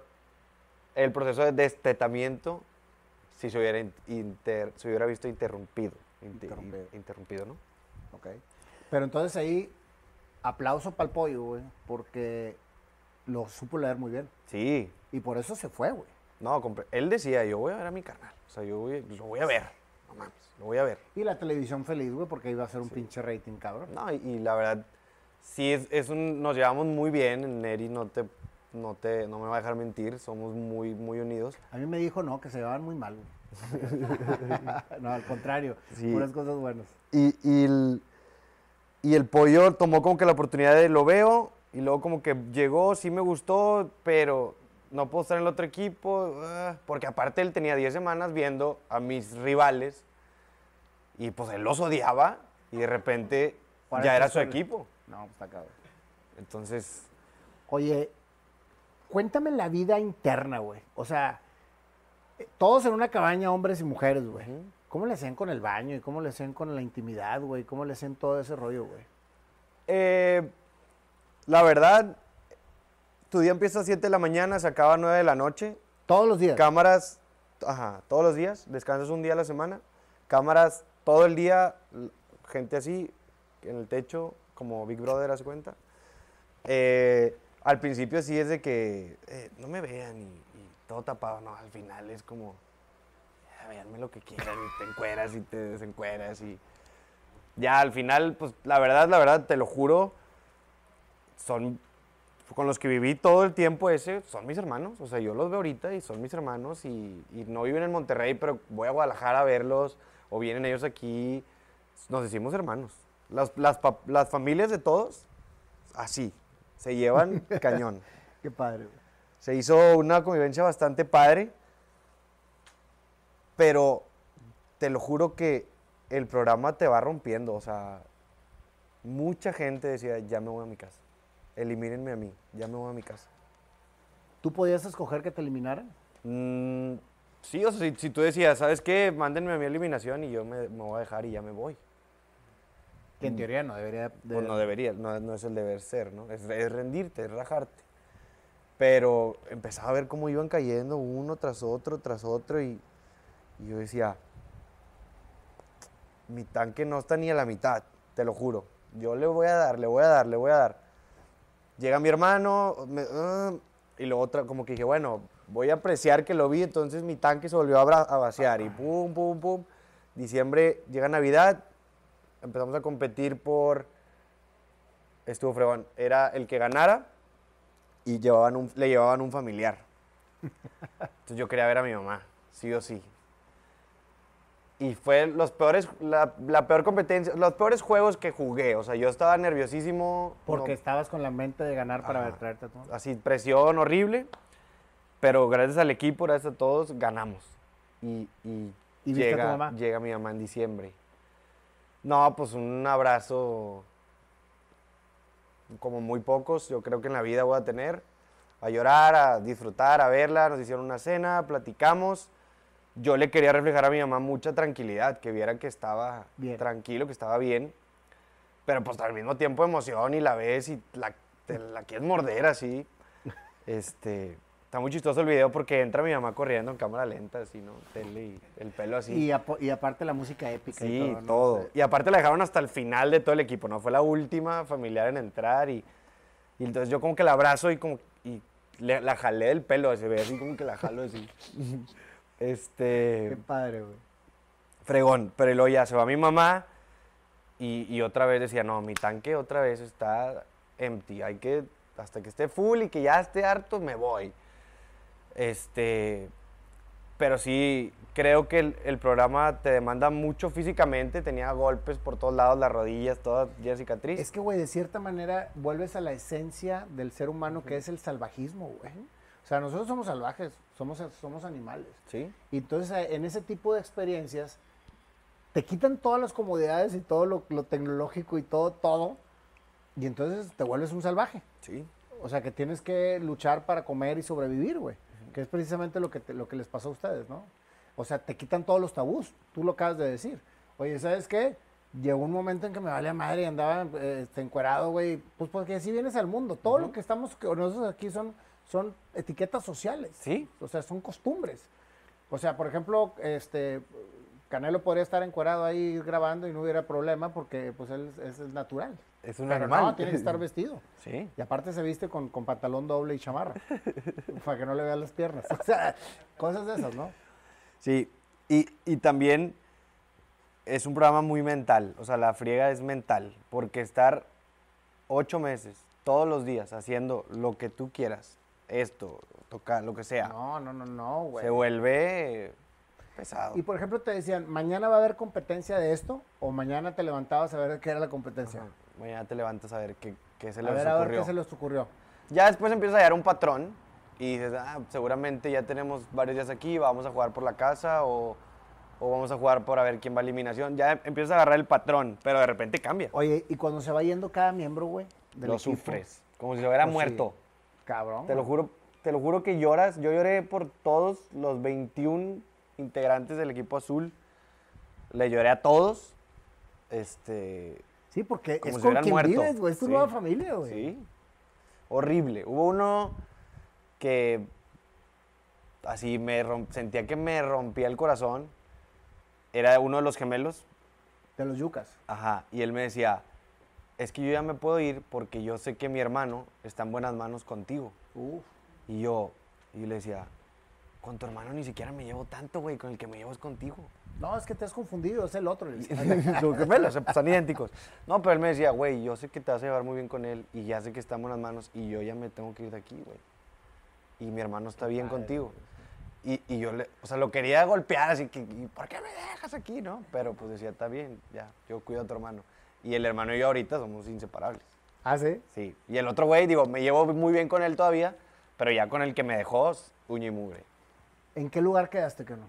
el proceso de destetamiento sí se hubiera, in- inter- se hubiera visto interrumpido. Inter- Interrumpido. interrumpido, ¿no? Ok. Pero entonces ahí, aplauso para el pollo, güey, porque lo supo leer muy bien. Sí, Y por eso se fue, güey. No, él decía, yo voy a ver a mi carnal. O sea, yo voy, lo voy a ver. No mames, lo voy a ver. Y la televisión feliz, güey, porque iba a ser un pinche rating, cabrón. No, y, y la verdad, sí, es, es un, nos llevamos muy bien. Neri no te, no te, no me va a dejar mentir. Somos muy, muy unidos. A mí me dijo, no, que se llevaban muy mal, no, al contrario, Sí. puras cosas buenas. Y, y el, y el pollo tomó como que la oportunidad de lo veo. Y luego como que llegó, sí me gustó, pero no puedo estar en el otro equipo. ah, porque aparte él tenía 10 semanas viendo a mis rivales. Y pues él los odiaba. Y de repente ya era su equipo. No, pues está cabrón. Entonces, Oye, cuéntame la vida interna, güey. O sea, todos en una cabaña, hombres y mujeres, güey. ¿Cómo le hacían con el baño y cómo le hacían con la intimidad, güey? ¿Cómo le hacían todo ese rollo, güey? eh, la verdad, tu día empieza a 7 de la mañana, se acaba a 9 de la noche. Todos los días. Cámaras, ajá, todos los días, descansas un día a la semana. Cámaras todo el día, gente así, en el techo, como Big Brother, ¿haz cuenta? Eh, al principio sí es de que eh, no me vean y, todo tapado, no, al final es como, ya, véanme lo que quieran, y te encueras y te desencueras y ya al final, pues la verdad, la verdad, te lo juro, son con los que viví todo el tiempo ese, son mis hermanos. O sea, yo los veo ahorita y son mis hermanos y, no viven en Monterrey, pero voy a Guadalajara a verlos o vienen ellos aquí. Nos decimos hermanos. Las familias de todos, así, se llevan cañón. Qué padre, güey. Se hizo una convivencia bastante padre, pero te lo juro que el programa te va rompiendo. O sea, mucha gente decía, ya me voy a mi casa. Elimínenme a mí, ya me voy a mi casa. ¿Tú podías escoger que te eliminaran? Mm, sí, o sea, si, si tú decías, ¿sabes qué? Mándenme a mi eliminación y yo me, me voy a dejar y ya me voy. Que en teoría no debería... de- Pues no debería, no, no es el deber ser, ¿no? Es, es rendirte, es rajarte. Pero empezaba a ver cómo iban cayendo uno tras otro, tras otro, y, y yo decía, mi tanque no está ni a la mitad, te lo juro. Yo le voy a dar, le voy a dar, le voy a dar. Llega mi hermano, me- ah, y luego otra, como que dije, bueno, voy a apreciar que lo vi, entonces mi tanque se volvió a, a vaciar, y pum, pum, pum. Diciembre, llega Navidad, empezamos a competir por estuvo fregón. Era el que ganara y llevaban un- le llevaban un familiar. Entonces yo quería ver a mi mamá, sí o sí. Y fue los peores, la, la peor competencia, los peores juegos que jugué. O sea, yo estaba nerviosísimo. Porque no- estabas con la mente de ganar para Ajá. traerte a tu... así, presión horrible. Pero gracias al equipo, gracias a todos, ganamos. Y, y ¿Y viste a tu llega, mamá? llega mi mamá en diciembre. No, pues un abrazo como muy pocos, yo creo que en la vida voy a tener. A llorar, a disfrutar, a verla. Nos hicieron una cena, platicamos. Yo le quería reflejar a mi mamá mucha tranquilidad, que viera que estaba Bien. tranquilo, que estaba bien. Pero pues al mismo tiempo emoción y la ves y la, te la quieres morder así. Este, está muy chistoso el video porque entra mi mamá corriendo en cámara lenta, así, ¿no? Tele y el pelo así. Y, y aparte la música épica y Sí, todo. ¿no? todo. Sí. Y aparte la dejaron hasta el final de todo el equipo, ¿no? Fue la última familiar en entrar y, y entonces yo como que la abrazo y como y le- la jalé del pelo, se ve así como que la jalo así. este, Qué padre, güey. fregón, pero luego ya se va mi mamá y, y otra vez decía, no, mi tanque otra vez está empty, hay que, hasta que esté full y que ya esté harto, me voy. Este, pero sí, creo que el, el programa te demanda mucho físicamente. Tenía golpes por todos lados, las rodillas, todas llenas de cicatriz. Es que, güey, de cierta manera vuelves a la esencia del ser humano, que es el salvajismo, güey. O sea, nosotros somos salvajes, somos, somos animales. Sí. Y entonces, eh, en ese tipo de experiencias, te quitan todas las comodidades y todo lo, lo tecnológico y todo, todo, y entonces te vuelves un salvaje. Sí. O sea, que tienes que luchar para comer y sobrevivir, güey. Que es precisamente lo que, te- lo que les pasó a ustedes, ¿no? O sea, te quitan todos los tabús. Tú lo acabas de decir. Oye, ¿sabes qué? Llegó un momento en que me valía madre y andaba eh, este, encuerado, güey. Pues porque así vienes al mundo. Todo lo que estamos, nosotros aquí son, son etiquetas sociales. Sí. O sea, son costumbres. O sea, por ejemplo, este Canelo podría estar encuerado ahí grabando y no hubiera problema porque pues él es, es natural. Es un Pero animal. no, tiene que estar vestido. Sí. Y aparte se viste con, con pantalón doble y chamarra. para que no le vean las piernas. O sea, cosas de esas, ¿no? Sí, y, y también es un programa muy mental, o sea, la friega es mental, porque estar ocho meses, todos los días, haciendo lo que tú quieras, esto, tocar, lo que sea, No, no, no, no, güey. se vuelve pesado. Y por ejemplo te decían, mañana va a haber competencia de esto, o mañana te levantabas a ver qué era la competencia. Ajá. Mañana te levantas a ver qué, qué se a les ver, a ver ocurrió. qué se les ocurrió. Ya después empiezas a hallar un patrón y dices, ah, seguramente ya tenemos varios días aquí, vamos a jugar por la casa o, o vamos a jugar por a ver quién va a eliminación. Ya empiezas a agarrar el patrón, pero de repente cambia. Oye, y cuando se va yendo cada miembro, güey, del lo equipo, sufres, como si se hubiera pues, muerto. sí, Cabrón. Te lo juro, te lo juro que lloras. Yo lloré por todos los 21 integrantes del equipo azul. Le lloré a todos. Este, Sí, porque como es si con quien muerto. vives, güey. Es tu Sí. nueva familia, güey. sí. Horrible. Hubo uno que así me rom- sentía que me rompía el corazón. Era uno de los gemelos. De los yucas. Ajá. Y él me decía, es que yo ya me puedo ir porque yo sé que mi hermano está en buenas manos contigo. Uf. Y yo, y le decía, con tu hermano ni siquiera me llevo tanto, güey, con el que me llevo es contigo. No, es que te has confundido, es el otro. decía. Sus gemelos, son idénticos. No, pero él me decía, güey, yo sé que te vas a llevar muy bien con él y ya sé que está en buenas manos y yo ya me tengo que ir de aquí, güey. Y mi hermano está bien contigo. Y, y yo le, o sea, lo quería golpear, así que, ¿y ¿por qué me dejas aquí, no? Pero pues decía, está bien, ya, yo cuido a tu hermano. Y el hermano y yo ahorita somos inseparables. ¿Ah, sí? Sí. Y el otro güey, digo, me llevo muy bien con él todavía, pero ya con el que me dejó, uña y mugre. ¿En qué lugar quedaste que no?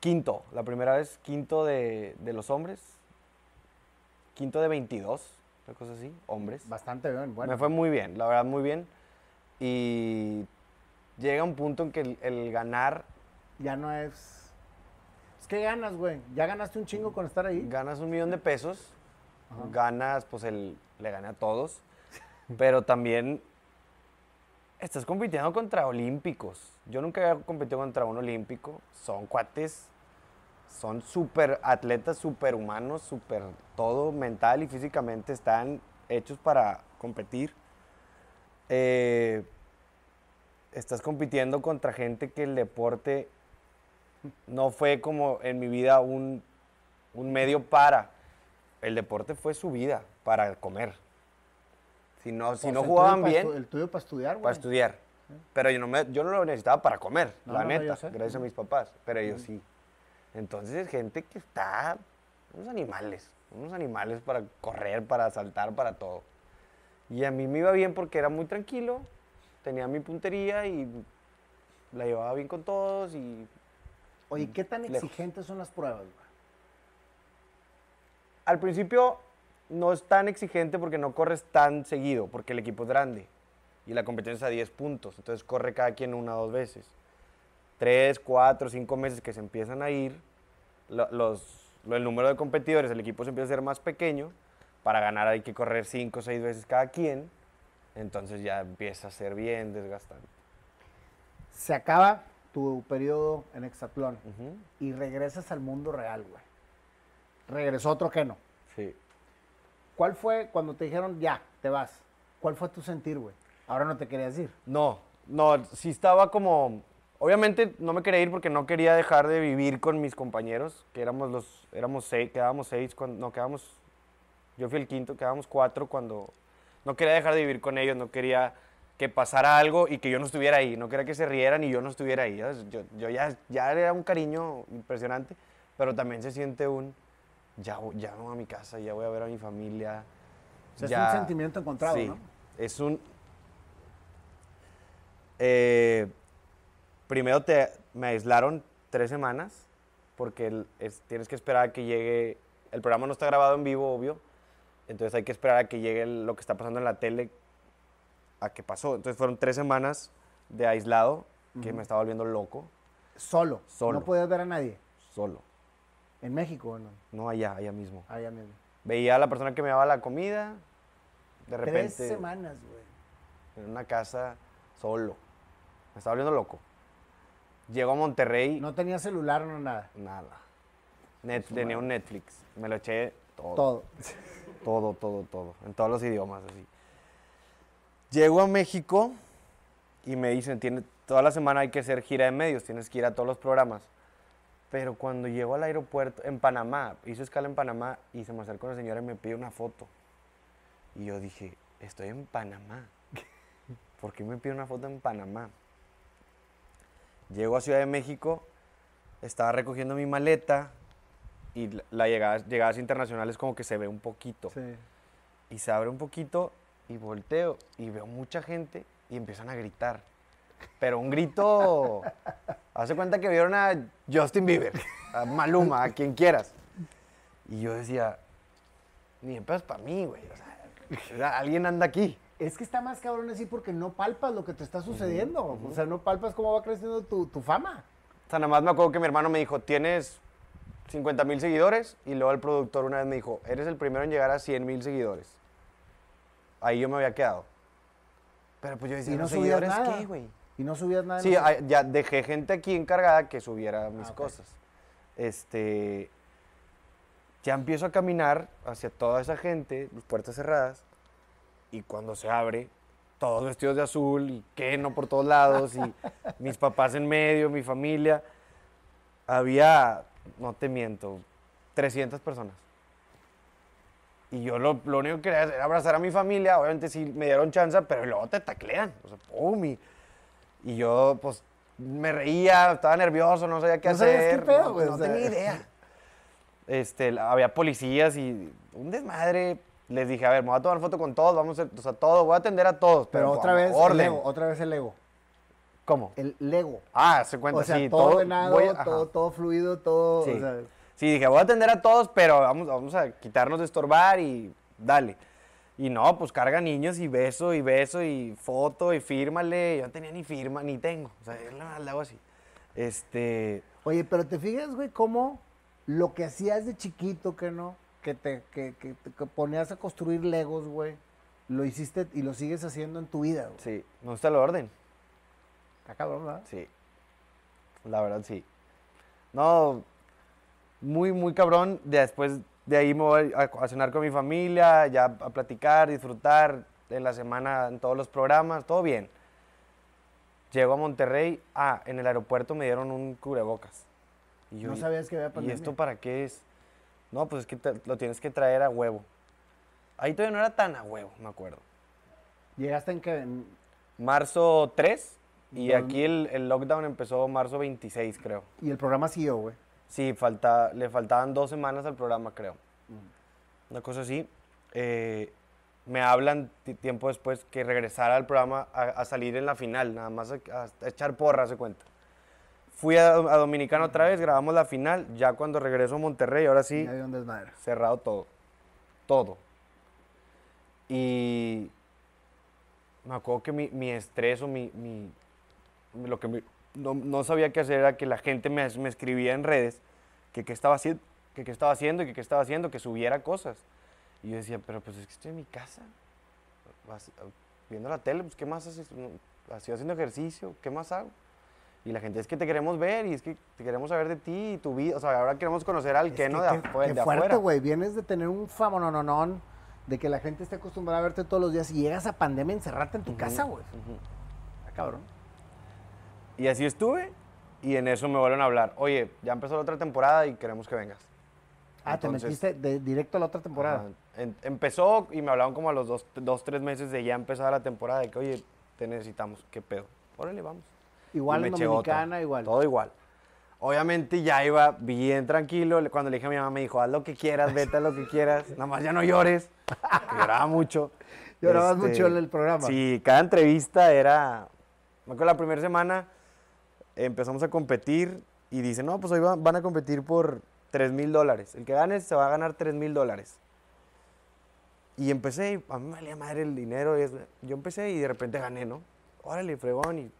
Quinto, la primera vez, quinto de, de los hombres. Quinto de 22, una cosa así, hombres. Bastante bien, bueno. Me fue muy bien, la verdad, muy bien. Y llega un punto en que el, el ganar, Ya no es. Es que ganas, güey. Ya ganaste un chingo con estar ahí. ganas un millón de pesos, ganas, pues el, le gané a todos, pero también estás compitiendo contra olímpicos. Yo nunca había competido contra un olímpico. Son cuates, son súper atletas, súper humanos, súper todo mental y físicamente están hechos para competir. Eh, estás compitiendo contra gente que el deporte no fue como en mi vida un, un medio para. El deporte fue su vida para comer. Si no, si no jugaban pa' bien, El tuyo para estudiar, güey. para estudiar. Pero yo no, me, yo no lo necesitaba para comer, No, la no, neta, sé. gracias a mis papás. Pero ellos sí. Entonces es gente que está, unos animales, unos animales para correr, para saltar, para todo. Y a mí me iba bien porque era muy tranquilo, tenía mi puntería y la llevaba bien con todos y Oye, ¿qué tan Lejos. exigentes son las pruebas, güey? al principio no es tan exigente porque no corres tan seguido, porque el equipo es grande y la competencia es a 10 puntos, entonces corre cada quien una o dos veces. Tres, cuatro, cinco meses que se empiezan a ir, lo- los, lo- el número de competidores, el equipo se empieza a ser más pequeño, para ganar hay que correr cinco o seis veces cada quien, entonces ya empieza a ser bien desgastante. Se acaba tu periodo en Hexatlón Ujú, y regresas al mundo real, güey. Regresó otro que no. Sí. ¿Cuál fue cuando te dijeron, ya, te vas? ¿Cuál fue tu sentir, güey? Ahora no te querías ir. No, no, sí estaba como... Obviamente no me quería ir porque no quería dejar de vivir con mis compañeros, que éramos los, éramos seis, quedábamos seis, cuando, no, quedábamos, yo fui el quinto, quedábamos cuatro cuando, no quería dejar de vivir con ellos, no quería que pasara algo y que yo no estuviera ahí. No quería que se rieran y yo no estuviera ahí. Yo, yo ya, ya era un cariño impresionante, pero también se siente un, ya, ya no a mi casa, ya voy a ver a mi familia. O sea, es ya- un sentimiento encontrado, sí, ¿no? Es un... eh, primero te, me aislaron tres semanas porque el- es- tienes que esperar a que llegue... El programa no está grabado en vivo, obvio. Entonces hay que esperar a que llegue el- lo que está pasando en la tele a que pasó. Entonces fueron tres semanas de aislado que me estaba volviendo loco. Solo. Solo. No podías ver a nadie. Solo. En México, ¿no? No allá, allá mismo. Allá mismo. Veía a la persona que me daba la comida. De repente. Tres semanas, güey. en una casa solo. Me estaba volviendo loco. Llego a Monterrey, No tenía celular, no nada. nada. Net- tenía un Netflix. Me lo eché todo. Todo. Todo, todo, todo. En todos los idiomas, así. Llego a México y me dicen, tiene, toda la semana hay que hacer gira de medios, tienes que ir a todos los programas. Pero cuando llego al aeropuerto, en Panamá, hice escala en Panamá y se me acerca una señora y me pide una foto. Y yo dije, estoy en Panamá. ¿Por qué me pide una foto en Panamá? Llego a Ciudad de México, estaba recogiendo mi maleta y la- la llegada, llegadas internacionales como que se ve un poquito. Sí. Y se abre un poquito y volteo y veo mucha gente y empiezan a gritar. Pero un grito, hace cuenta que vieron a Justin Bieber, a Maluma, a quien quieras. Y yo decía, ni es para mí, güey. O sea, alguien anda aquí. Es que está más cabrón así porque no palpas lo que te está sucediendo. O sea, no palpas cómo va creciendo tu, tu fama. O sea, nada más me acuerdo que mi hermano me dijo, tienes 50 mil seguidores. Y luego el productor una vez me dijo, eres el primero en llegar a 100 mil seguidores. Ahí yo me había quedado. Pero pues yo decía, Y no ¿los subías seguidores nada. qué, güey? Y no subías nada. Sí, ya dejé gente aquí encargada que subiera mis Ah, ok. cosas. Este, ya empiezo a caminar hacia toda esa gente, las puertas cerradas, y cuando se abre, todos vestidos de azul, y Keno por todos lados, y mis papás en medio, mi familia, había, no te miento, 300 personas. Y yo lo, lo único que quería era abrazar a mi familia, obviamente sí me dieron chance, pero luego te taclean, o sea, pum, y, y yo, pues, me reía, estaba nervioso, no sabía qué No sabías hacer. qué pedo, no, güey, no tenía idea. Este, había policías y un desmadre. Les dije, a ver, me voy a tomar foto con todos, vamos a o sea, todo, voy a atender a todos. Pero Pero, otra vez el ego, otra vez el ego. ¿Cómo? El Lego. Ah, se cuenta, O sea, sí. todo, voy a- ajá. todo, todo fluido, todo. Sí. o sea, Sí, dije, voy a atender a todos, pero vamos, vamos a quitarnos de estorbar y dale. Y no, pues carga niños y beso y beso y foto y fírmale. Yo no tenía ni firma, ni tengo. O sea, yo nada más le hago así. Este, Oye, pero te fijas, güey, cómo lo que hacías de chiquito, que no, que te que, que te- que ponías a construir Legos, güey, lo hiciste y lo sigues haciendo en tu vida, güey. sí, me gusta el orden. Está cabrón, ¿verdad? Sí. La verdad, sí. No, muy, muy cabrón. Después de ahí me voy a, a cenar con mi familia, ya a platicar, disfrutar en la semana en todos los programas, todo bien. Llego a Monterrey, ah, en el aeropuerto me dieron un cubrebocas. Y No ¿y- sabías que había ¿Y pandemia. esto para qué es? No, pues es que te- lo tienes que traer a huevo. Ahí todavía no era tan a huevo, me acuerdo. Llegaste en que en- Marzo 3 y aquí el, el lockdown empezó marzo 26, creo. y el programa siguió, güey. Sí, falta, le faltaban dos semanas al programa, creo. Una cosa así. Eh, me hablan ti- tiempo después que regresara al programa a, a salir en la final, nada más a, a echar porra, se cuenta. Fui a, a Dominicana otra vez, grabamos la final, ya cuando regreso a Monterrey, ahora sí, cerrado todo. Todo. Y me acuerdo que mi, mi estrés o mi, mi- lo que me- no, no sabía qué hacer era que la gente me, me escribía en redes que qué estaba haciendo, que qué estaba haciendo y que qué estaba haciendo, que subiera cosas. Y yo decía, pero pues es que estoy en mi casa, vas- viendo la tele, pues ¿qué más haces? No, Así haciendo ejercicio, ¿qué más hago? Y la gente es que te queremos ver y es que te queremos saber de ti y tu vida. O sea, ahora queremos conocer al Es que no de, qué- afue- qué de fuerte, güey. Vienes de tener un famonononón, de que la gente esté acostumbrada a verte todos los días y llegas a pandemia encerrarte en tu casa, güey. Está cabrón. Y así estuve y en eso me vuelven a hablar. Oye, ya empezó la otra temporada y queremos que vengas. Ah, te Entonces, metiste de directo a la otra temporada. en- empezó y me hablaban como a los dos, dos, tres meses de ya empezar la temporada. De que, oye, te necesitamos, ¿qué pedo? Órale, vamos. Igual en. Dominicana, igual. Todo igual. Obviamente ya iba bien tranquilo. Cuando le dije a mi mamá, me dijo, haz lo que quieras, vete a lo que quieras. Nada más ya no llores. Lloraba mucho. Este, Llorabas mucho en el programa. Sí, cada entrevista era... Me acuerdo la primera semana empezamos a competir y dice, no, pues hoy va- van a competir por 3 mil dólares. El que gane se va a ganar 3 mil dólares. Y empecé, y a mí me valía madre el dinero. y es- yo empecé y de repente gané, ¿no? Órale, fregón. Y,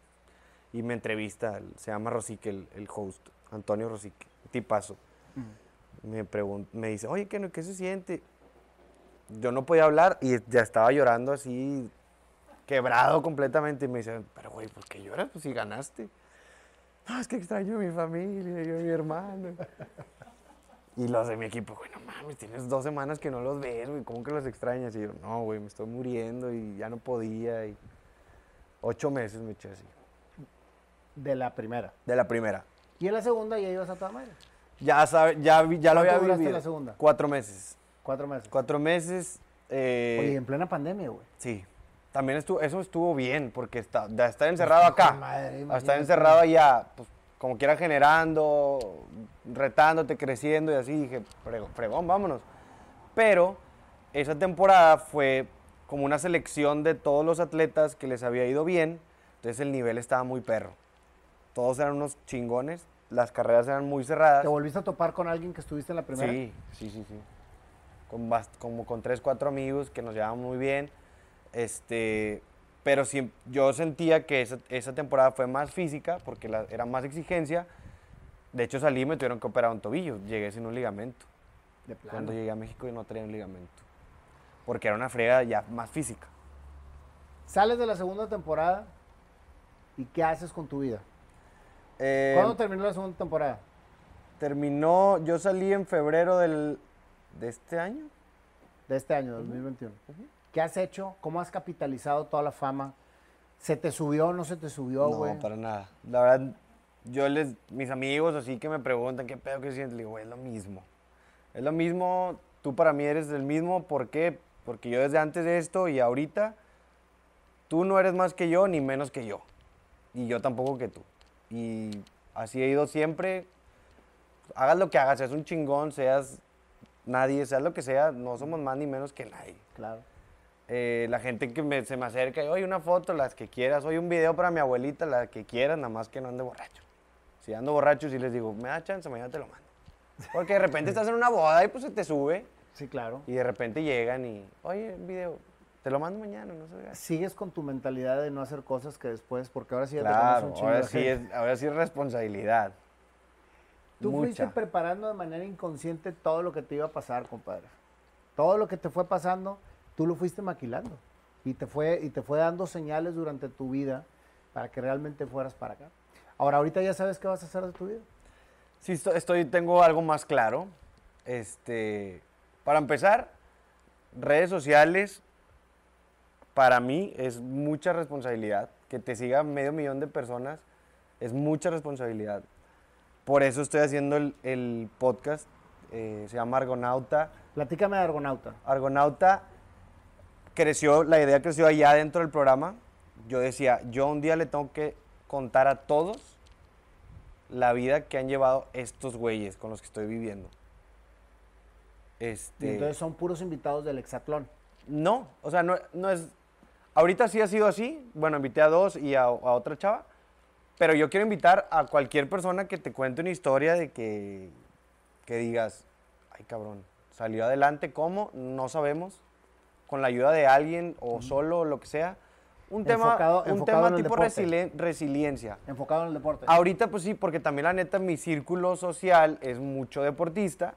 y me entrevista, se llama Rosique, el, el host, Antonio Rosique, tipazo. Me, pregun- me dice, oye, ¿qué, ¿qué se siente? Yo no podía hablar y ya estaba llorando así, quebrado completamente. Y me dice, pero güey, ¿por qué lloras? Pues si ganaste. No, es que extraño a mi familia, yo a mi hermano. Y los de mi equipo, güey, no mames, tienes dos semanas que no los ves, güey, ¿cómo que los extrañas? Y yo, no, güey, me estoy muriendo y ya no podía. Y ocho meses me eché así. De la primera. De la primera. Y en la segunda ya ibas a toda madre. Ya, sabe, ya, lo ¿Cuánto había vivido. la segunda? Cuatro meses. Cuatro meses. Cuatro meses. eh, Oye, en plena pandemia, güey. Sí. También estuvo, eso estuvo bien, porque está, de estar encerrado acá, madre, a estar encerrado allá, pues como quiera generando, retándote, creciendo y así, dije, "Frego- fregón, vámonos. Pero esa temporada fue como una selección de todos los atletas que les había ido bien, entonces el nivel estaba muy perro. Todos eran unos chingones, las carreras eran muy cerradas. ¿Te volviste a topar con alguien que estuviste en la primera? Sí, sí, sí, sí. Con como con tres, cuatro amigos que nos llevaban muy bien. Este, pero sí, yo sentía que esa, esa temporada fue más física porque la- era más exigencia. De hecho, salí y me tuvieron que operar un tobillo. Llegué sin un ligamento. De plano. Cuando llegué a México y no tenía un ligamento. Porque era una frega ya más física. Sales de la segunda temporada y ¿qué haces con tu vida? Eh, ¿Cuándo terminó la segunda temporada? terminó, yo salí en febrero del, de este año. De este año, 2021. ¿Qué has hecho? ¿Cómo has capitalizado toda la fama? ¿Se te subió o no se te subió, güey? No, para nada. La verdad, yo les, mis amigos así que me preguntan qué pedo que sientes, le digo, "Güey, es lo mismo. Es lo mismo, tú para mí eres el mismo, ¿por qué? Porque yo desde antes de esto y ahorita, tú no eres más que yo ni menos que yo. Y yo tampoco que tú. Y así he ido siempre. Hagas lo que hagas, seas un chingón, seas nadie, seas lo que sea, no somos más ni menos que nadie. Claro. Eh, la gente que me- se me acerca, y, oye, una foto, las que quieras, oye, un video para mi abuelita, la que quieras, nada más que no ande borracho. Si ando borracho, sí les digo, me da chance, mañana te lo mando. Porque de repente estás en una boda y pues se te sube, Sí, claro. y de repente llegan y, oye, un video, te lo mando mañana, no sé. Sigues con tu mentalidad de no hacer cosas que después, porque ahora sí ya te Claro, conoce un chingo ahora de sí, gente. es, ahora sí es responsabilidad. Tú fuiste preparando de manera inconsciente todo lo que te iba a pasar, compadre. Todo lo que te fue pasando, tú lo fuiste maquilando. Y te fue, y te fue dando señales durante tu vida para que realmente fueras para acá. Ahora, ahorita ya sabes qué vas a hacer de tu vida. Sí, esto- estoy, tengo algo más claro. Este, para empezar, redes sociales, para mí es mucha responsabilidad. Que te siga medio millón de personas es mucha responsabilidad. Por eso estoy haciendo el, el podcast, eh, se llama Argonauta. Platícame de Argonauta. Argonauta creció, la idea creció allá dentro del programa. Yo decía, yo un día le tengo que contar a todos la vida que han llevado estos güeyes con los que estoy viviendo. Y Este, entonces son puros invitados del Hexatlón. no, o sea, no, no es... Ahorita sí ha sido así. Bueno, invité a dos y a, a otra chava. Pero yo quiero invitar a cualquier persona que te cuente una historia de que, que digas, ay cabrón, salió adelante, ¿cómo? No sabemos. Con la ayuda de alguien o solo, lo que sea. Un Enfocado- tema, un enfocado tema tipo resili- resiliencia. Enfocado en el deporte. Ahorita pues sí, porque también la neta mi círculo social es mucho deportista,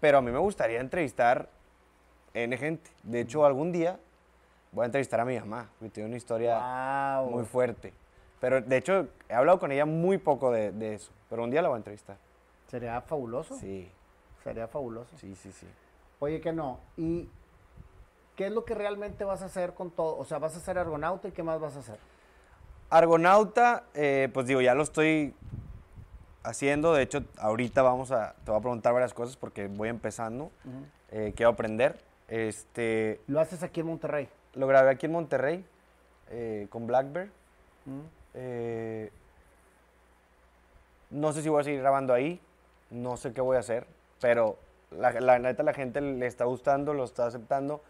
pero a mí me gustaría entrevistar N gente. De hecho, algún día voy a entrevistar a mi mamá, porque tiene una historia Wow. muy fuerte. Pero de hecho, he hablado con ella muy poco de, de eso, pero un día la voy a entrevistar. Sería fabuloso. Sí, Sería fabuloso. sí, sí, sí. Oye, que no. ¿Y qué es lo que realmente vas a hacer con todo? O sea, vas a ser argonauta y qué más vas a hacer? Argonauta, eh, pues digo, ya lo estoy haciendo. De hecho, ahorita vamos a, te voy a preguntar varias cosas porque voy empezando. Eh, quiero aprender. Este, Lo haces aquí en Monterrey. Lo grabé aquí en Monterrey. eh, con Blackbird. No sé si voy a seguir grabando ahí, no sé qué voy a hacer, pero la, la neta la gente le está gustando, lo está aceptando.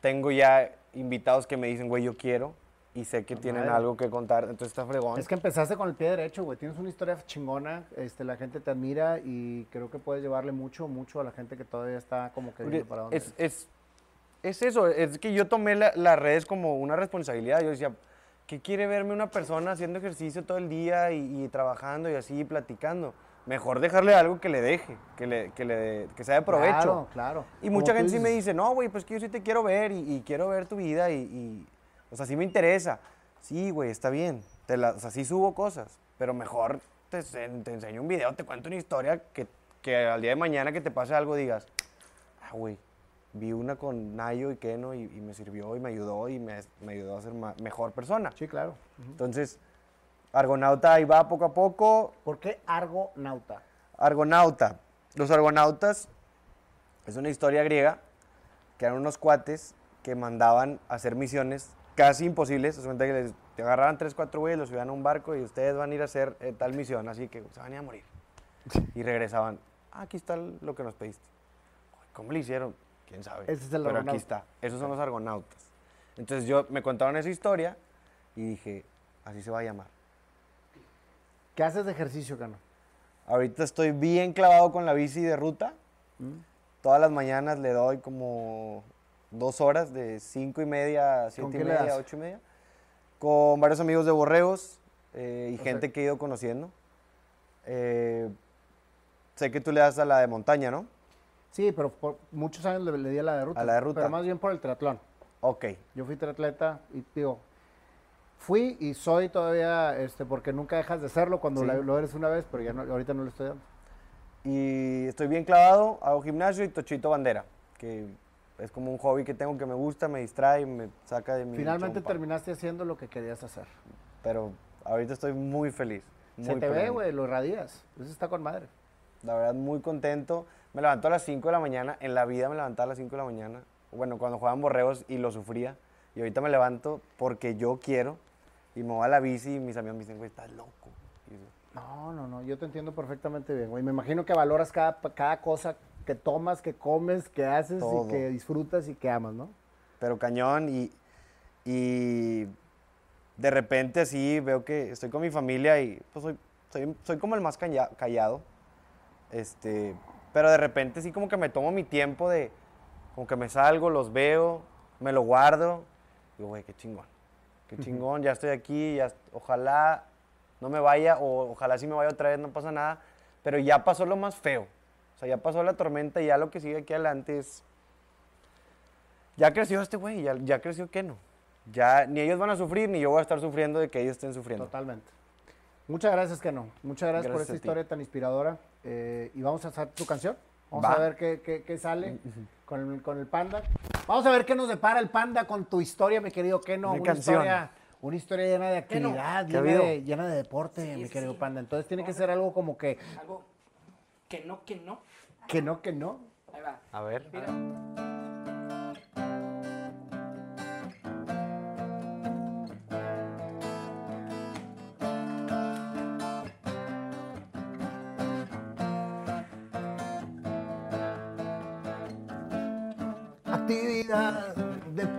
Tengo ya invitados que me dicen, güey, yo quiero y sé que tienen madre. algo que contar, entonces está fregón. Es que empezaste con el pie derecho, güey. Tienes una historia chingona, este, la gente te admira y creo que puedes llevarle mucho, mucho a la gente que todavía está como que viendo para dónde. es, es, es eso, es que yo tomé la- las redes como una responsabilidad. Yo decía, ¿qué quiere verme una persona haciendo ejercicio todo el día y, y trabajando y así platicando? Mejor dejarle algo que le deje, que, le, que, le, que sea de provecho. Claro, claro. Y Como mucha gente sí me dice, no, güey, pues que yo sí te quiero ver y, y quiero ver tu vida y, y, o sea, sí me interesa. Sí, güey, está bien. Te la- o sea, sí subo cosas, pero mejor te, te enseño un video, te cuento una historia que, que al día de mañana que te pase algo digas, ah, güey, vi una con Nayo y Keno y, y me sirvió y me ayudó y me, me ayudó a ser mejor persona. Sí, claro. Entonces, Argonauta ahí va poco a poco, ¿Por qué Argonauta? Argonauta. Los argonautas es una historia griega que eran unos cuates que mandaban a hacer misiones casi imposibles. Se cuenta que les te agarraban tres, cuatro güeyes, los subían a un barco y ustedes van a ir a hacer eh, tal misión, así que se van a ir a morir. Y regresaban. "Ah, aquí está lo que nos pediste. ¿Cómo le hicieron? ¿Quién sabe? Ese es el Pero aquí está. Esos son los argonautas. Entonces yo me contaron esa historia y dije, así se va a llamar. ¿Qué haces de ejercicio, Cano? Ahorita estoy bien clavado con la bici de ruta. Mm. Todas las mañanas le doy como dos horas de cinco y media a siete y media, das? ocho y media. Con varios amigos de Borreos eh, y O gente sea- que he ido conociendo. Eh, sé que tú le das a la de montaña, ¿no? Sí, pero por muchos años le, le di a la de ruta. A la de ruta. Pero más bien por el triatlón. Ok. Yo fui triatleta y digo, fui y soy todavía, este, porque nunca dejas de serlo cuando Sí. la- lo eres una vez, pero ya no, ahorita no lo estoy dando. Y estoy bien clavado, hago gimnasio y tochito bandera, que es como un hobby que tengo que me gusta, me distrae, me saca de mi Finalmente chompa. terminaste haciendo lo que querías hacer. Pero ahorita estoy muy feliz. Se muy te ve, pleno. güey, lo irradias. Eso está con madre. La verdad, muy contento. Me levanto a las 5 de la mañana. En la vida me levantaba a las 5 de la mañana. Bueno, cuando jugaban borreos y lo sufría. Y ahorita me levanto porque yo quiero. Y me voy a la bici y mis amigos me dicen, güey, estás loco. No, no, no, yo te entiendo perfectamente bien, güey. Me imagino que valoras cada, cada cosa que tomas, que comes, que haces Todo. y que disfrutas y que amas, ¿no? Pero cañón y, y de repente así veo que estoy con mi familia y pues soy, soy, soy como el más calla- callado. Este, pero de repente sí como que me tomo mi tiempo de, como que me salgo, los veo, me lo guardo. Digo, güey, qué chingón. Qué chingón, ya estoy aquí, ya, ojalá no me vaya o ojalá sí me vaya otra vez, no pasa nada. Pero ya pasó lo más feo. O sea, ya pasó la tormenta y ya lo que sigue aquí adelante es ya creció este güey, ya, ya creció que no. Ya ni ellos van a sufrir, ni yo voy a estar sufriendo de que ellos estén sufriendo. Totalmente. Muchas gracias, Keno. Muchas gracias, por esta historia tan inspiradora. Eh, y vamos a hacer tu canción. Vamos Va. a ver qué, qué- qué sale con el, con el panda. Vamos a ver qué nos depara el panda con tu historia, mi querido Keno. Una Una, canción. historia, una historia llena de actividad, ¿Qué ha llena de, llena de deporte, mi querido sí. panda. Entonces tiene que ser algo como que, Algo que no, que no. que no, que no. Ahí va. A ver. Mira. Actividad,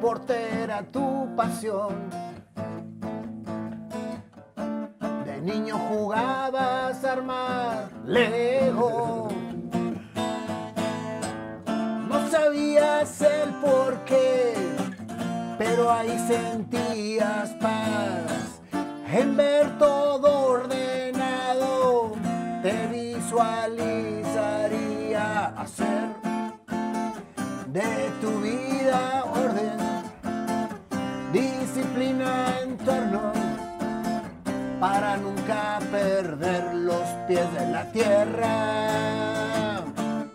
deporte era tu pasión. De niño jugabas a armar Lego. No sabías el por qué, pero ahí sentías paz. En ver todo ordenado, te visualizaría hacer de disciplina en torno para nunca perder los pies de la tierra.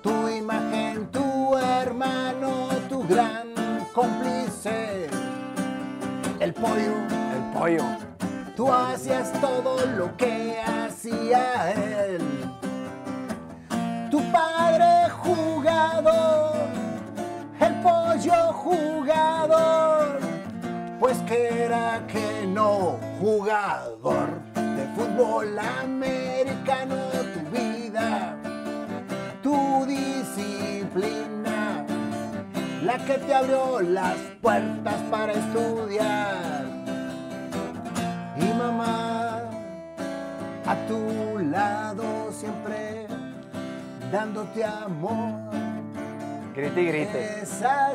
Tu imagen, tu hermano, tu gran cómplice, el pollo. El pollo. Tú hacías todo lo que hacía él. Tu padre jugador, el pollo jugador, que era que bueno jugador de fútbol americano, tu vida, tu disciplina, la que te abrió las puertas para estudiar. Y mamá, a tu lado siempre, dándote amor. Grite y grite. Esa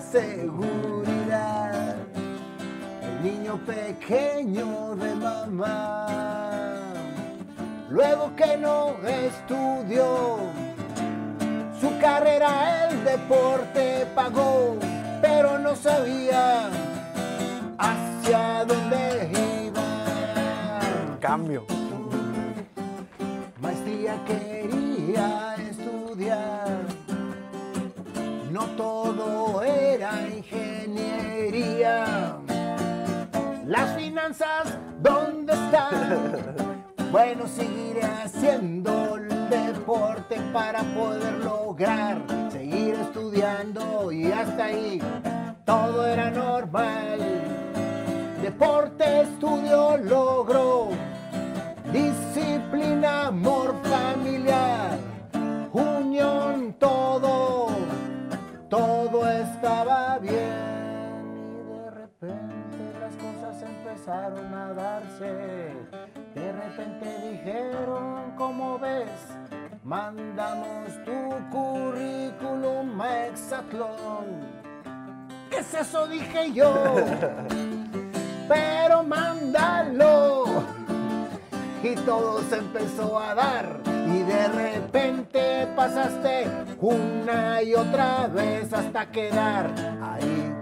niño pequeño de mamá. Luego que no estudió, su carrera el deporte pagó, pero no sabía hacia dónde iba. Cambio. Maestría quería estudiar. No todo era ingeniería. Las finanzas, ¿dónde están? Bueno, seguiré haciendo el deporte para poder lograr seguir estudiando y hasta ahí todo era normal. Deporte, estudio, logro. Disciplina, amor familiar, unión, todo, todo estaba bien y de repente empezaron a darse. De repente dijeron, ¿cómo ves? Mandamos tu currículum a Exatlón. ¿Qué es eso? Dije yo. Pero mándalo y todo se empezó a dar y de repente pasaste una y otra vez hasta quedar ahí.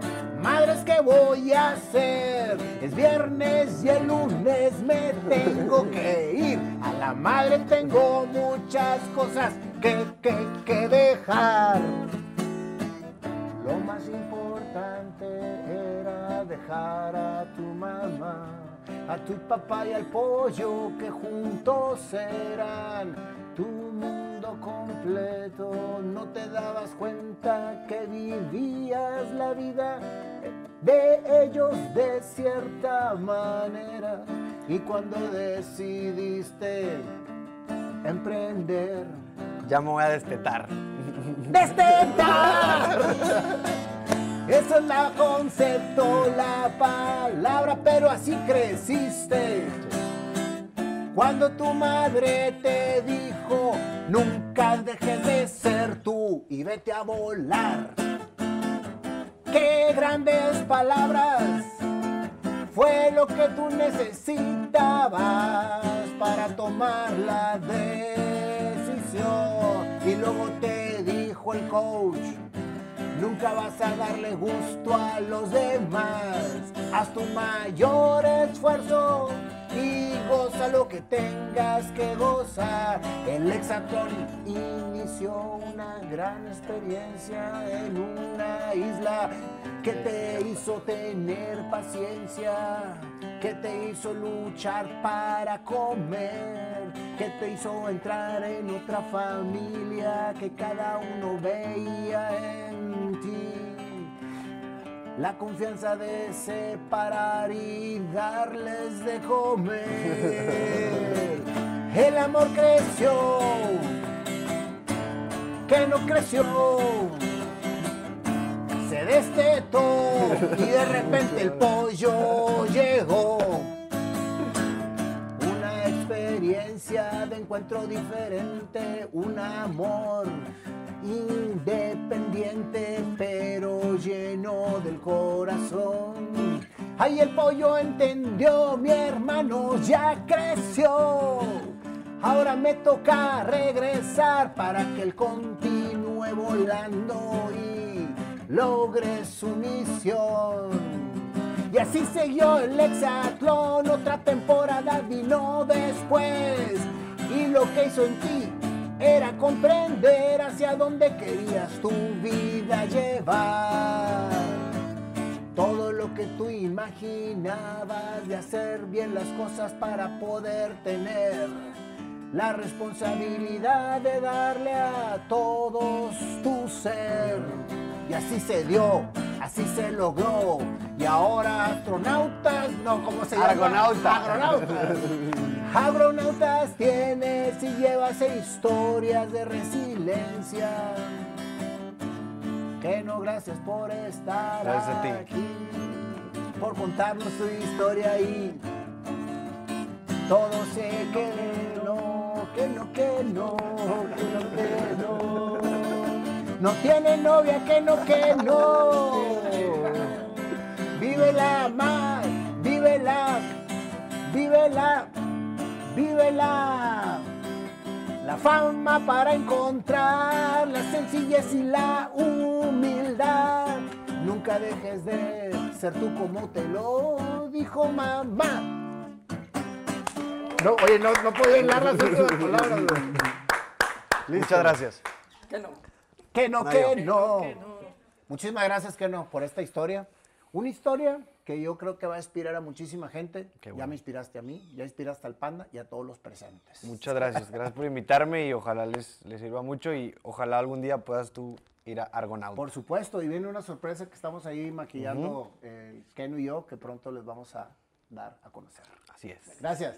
Madres, ¿qué voy a hacer? Es viernes y el lunes me tengo que ir. A la madre tengo muchas cosas que, que, que dejar. Lo más importante era dejar a tu mamá, a tu papá y al pollo que juntos eran tu mundo completo. No te dabas cuenta que vivías la vida de ellos de cierta manera. Y cuando decidiste emprender, Ya me voy a destetar. destetar. Esa es la concepto, la palabra, pero así creciste. Cuando tu madre te dijo, nunca dejes de ser tú y vete a volar. Qué grandes palabras fue lo que tú necesitabas para tomar la decisión. Y luego te dijo el coach, nunca vas a darle gusto a los demás. Haz tu mayor esfuerzo y goza lo que tengas que gozar. El Hexatlón inició una gran experiencia en una isla que te hizo tener paciencia, que te hizo luchar para comer, que te hizo entrar en otra familia que cada uno veía en ti. La confianza de separar y darles de comer. El amor creció, que no creció. Se destetó y de repente el pollo llegó. De encuentro diferente, un amor independiente pero lleno del corazón. Ahí el pollo entendió, mi hermano ya creció. Ahora me toca regresar para que él continúe volando y logre su misión. Y así siguió el hexatlón, otra temporada vino después. Y lo que hizo en ti era comprender hacia dónde querías tu vida llevar. Todo lo que tú imaginabas de hacer bien las cosas para poder tener la responsabilidad de darle a todos tu ser. Y así se dio, así se logró. Y ahora astronautas, no, ¿cómo se llama? Argonauta. Agronautas. Agronautas tienes y llevas historias de resiliencia. Que no, gracias por estar Gracias aquí, por contarnos tu historia y todo sé que no, que no, que no, que no, que no. No tiene novia, que no, que no. Vívela más, vívela, vívela, vívela. La fama para encontrar la sencillez y la humildad. Nunca dejes de ser tú como te lo dijo mamá. No, oye, no, no podía hilar las últimas palabras, güey. Muchas gracias. Que no. Que no. Que no. Muchísimas gracias, que no, por esta historia. Una historia que yo creo que va a inspirar a muchísima gente. Qué Ya bueno. me inspiraste a mí, ya inspiraste al panda y a todos los presentes. Muchas gracias. Gracias por invitarme y ojalá les, les sirva mucho y ojalá algún día puedas tú ir a Argonauta. Por supuesto, y viene una sorpresa que estamos ahí maquillando eh, Keno y yo, que pronto les vamos a dar a conocer. Así es. Gracias.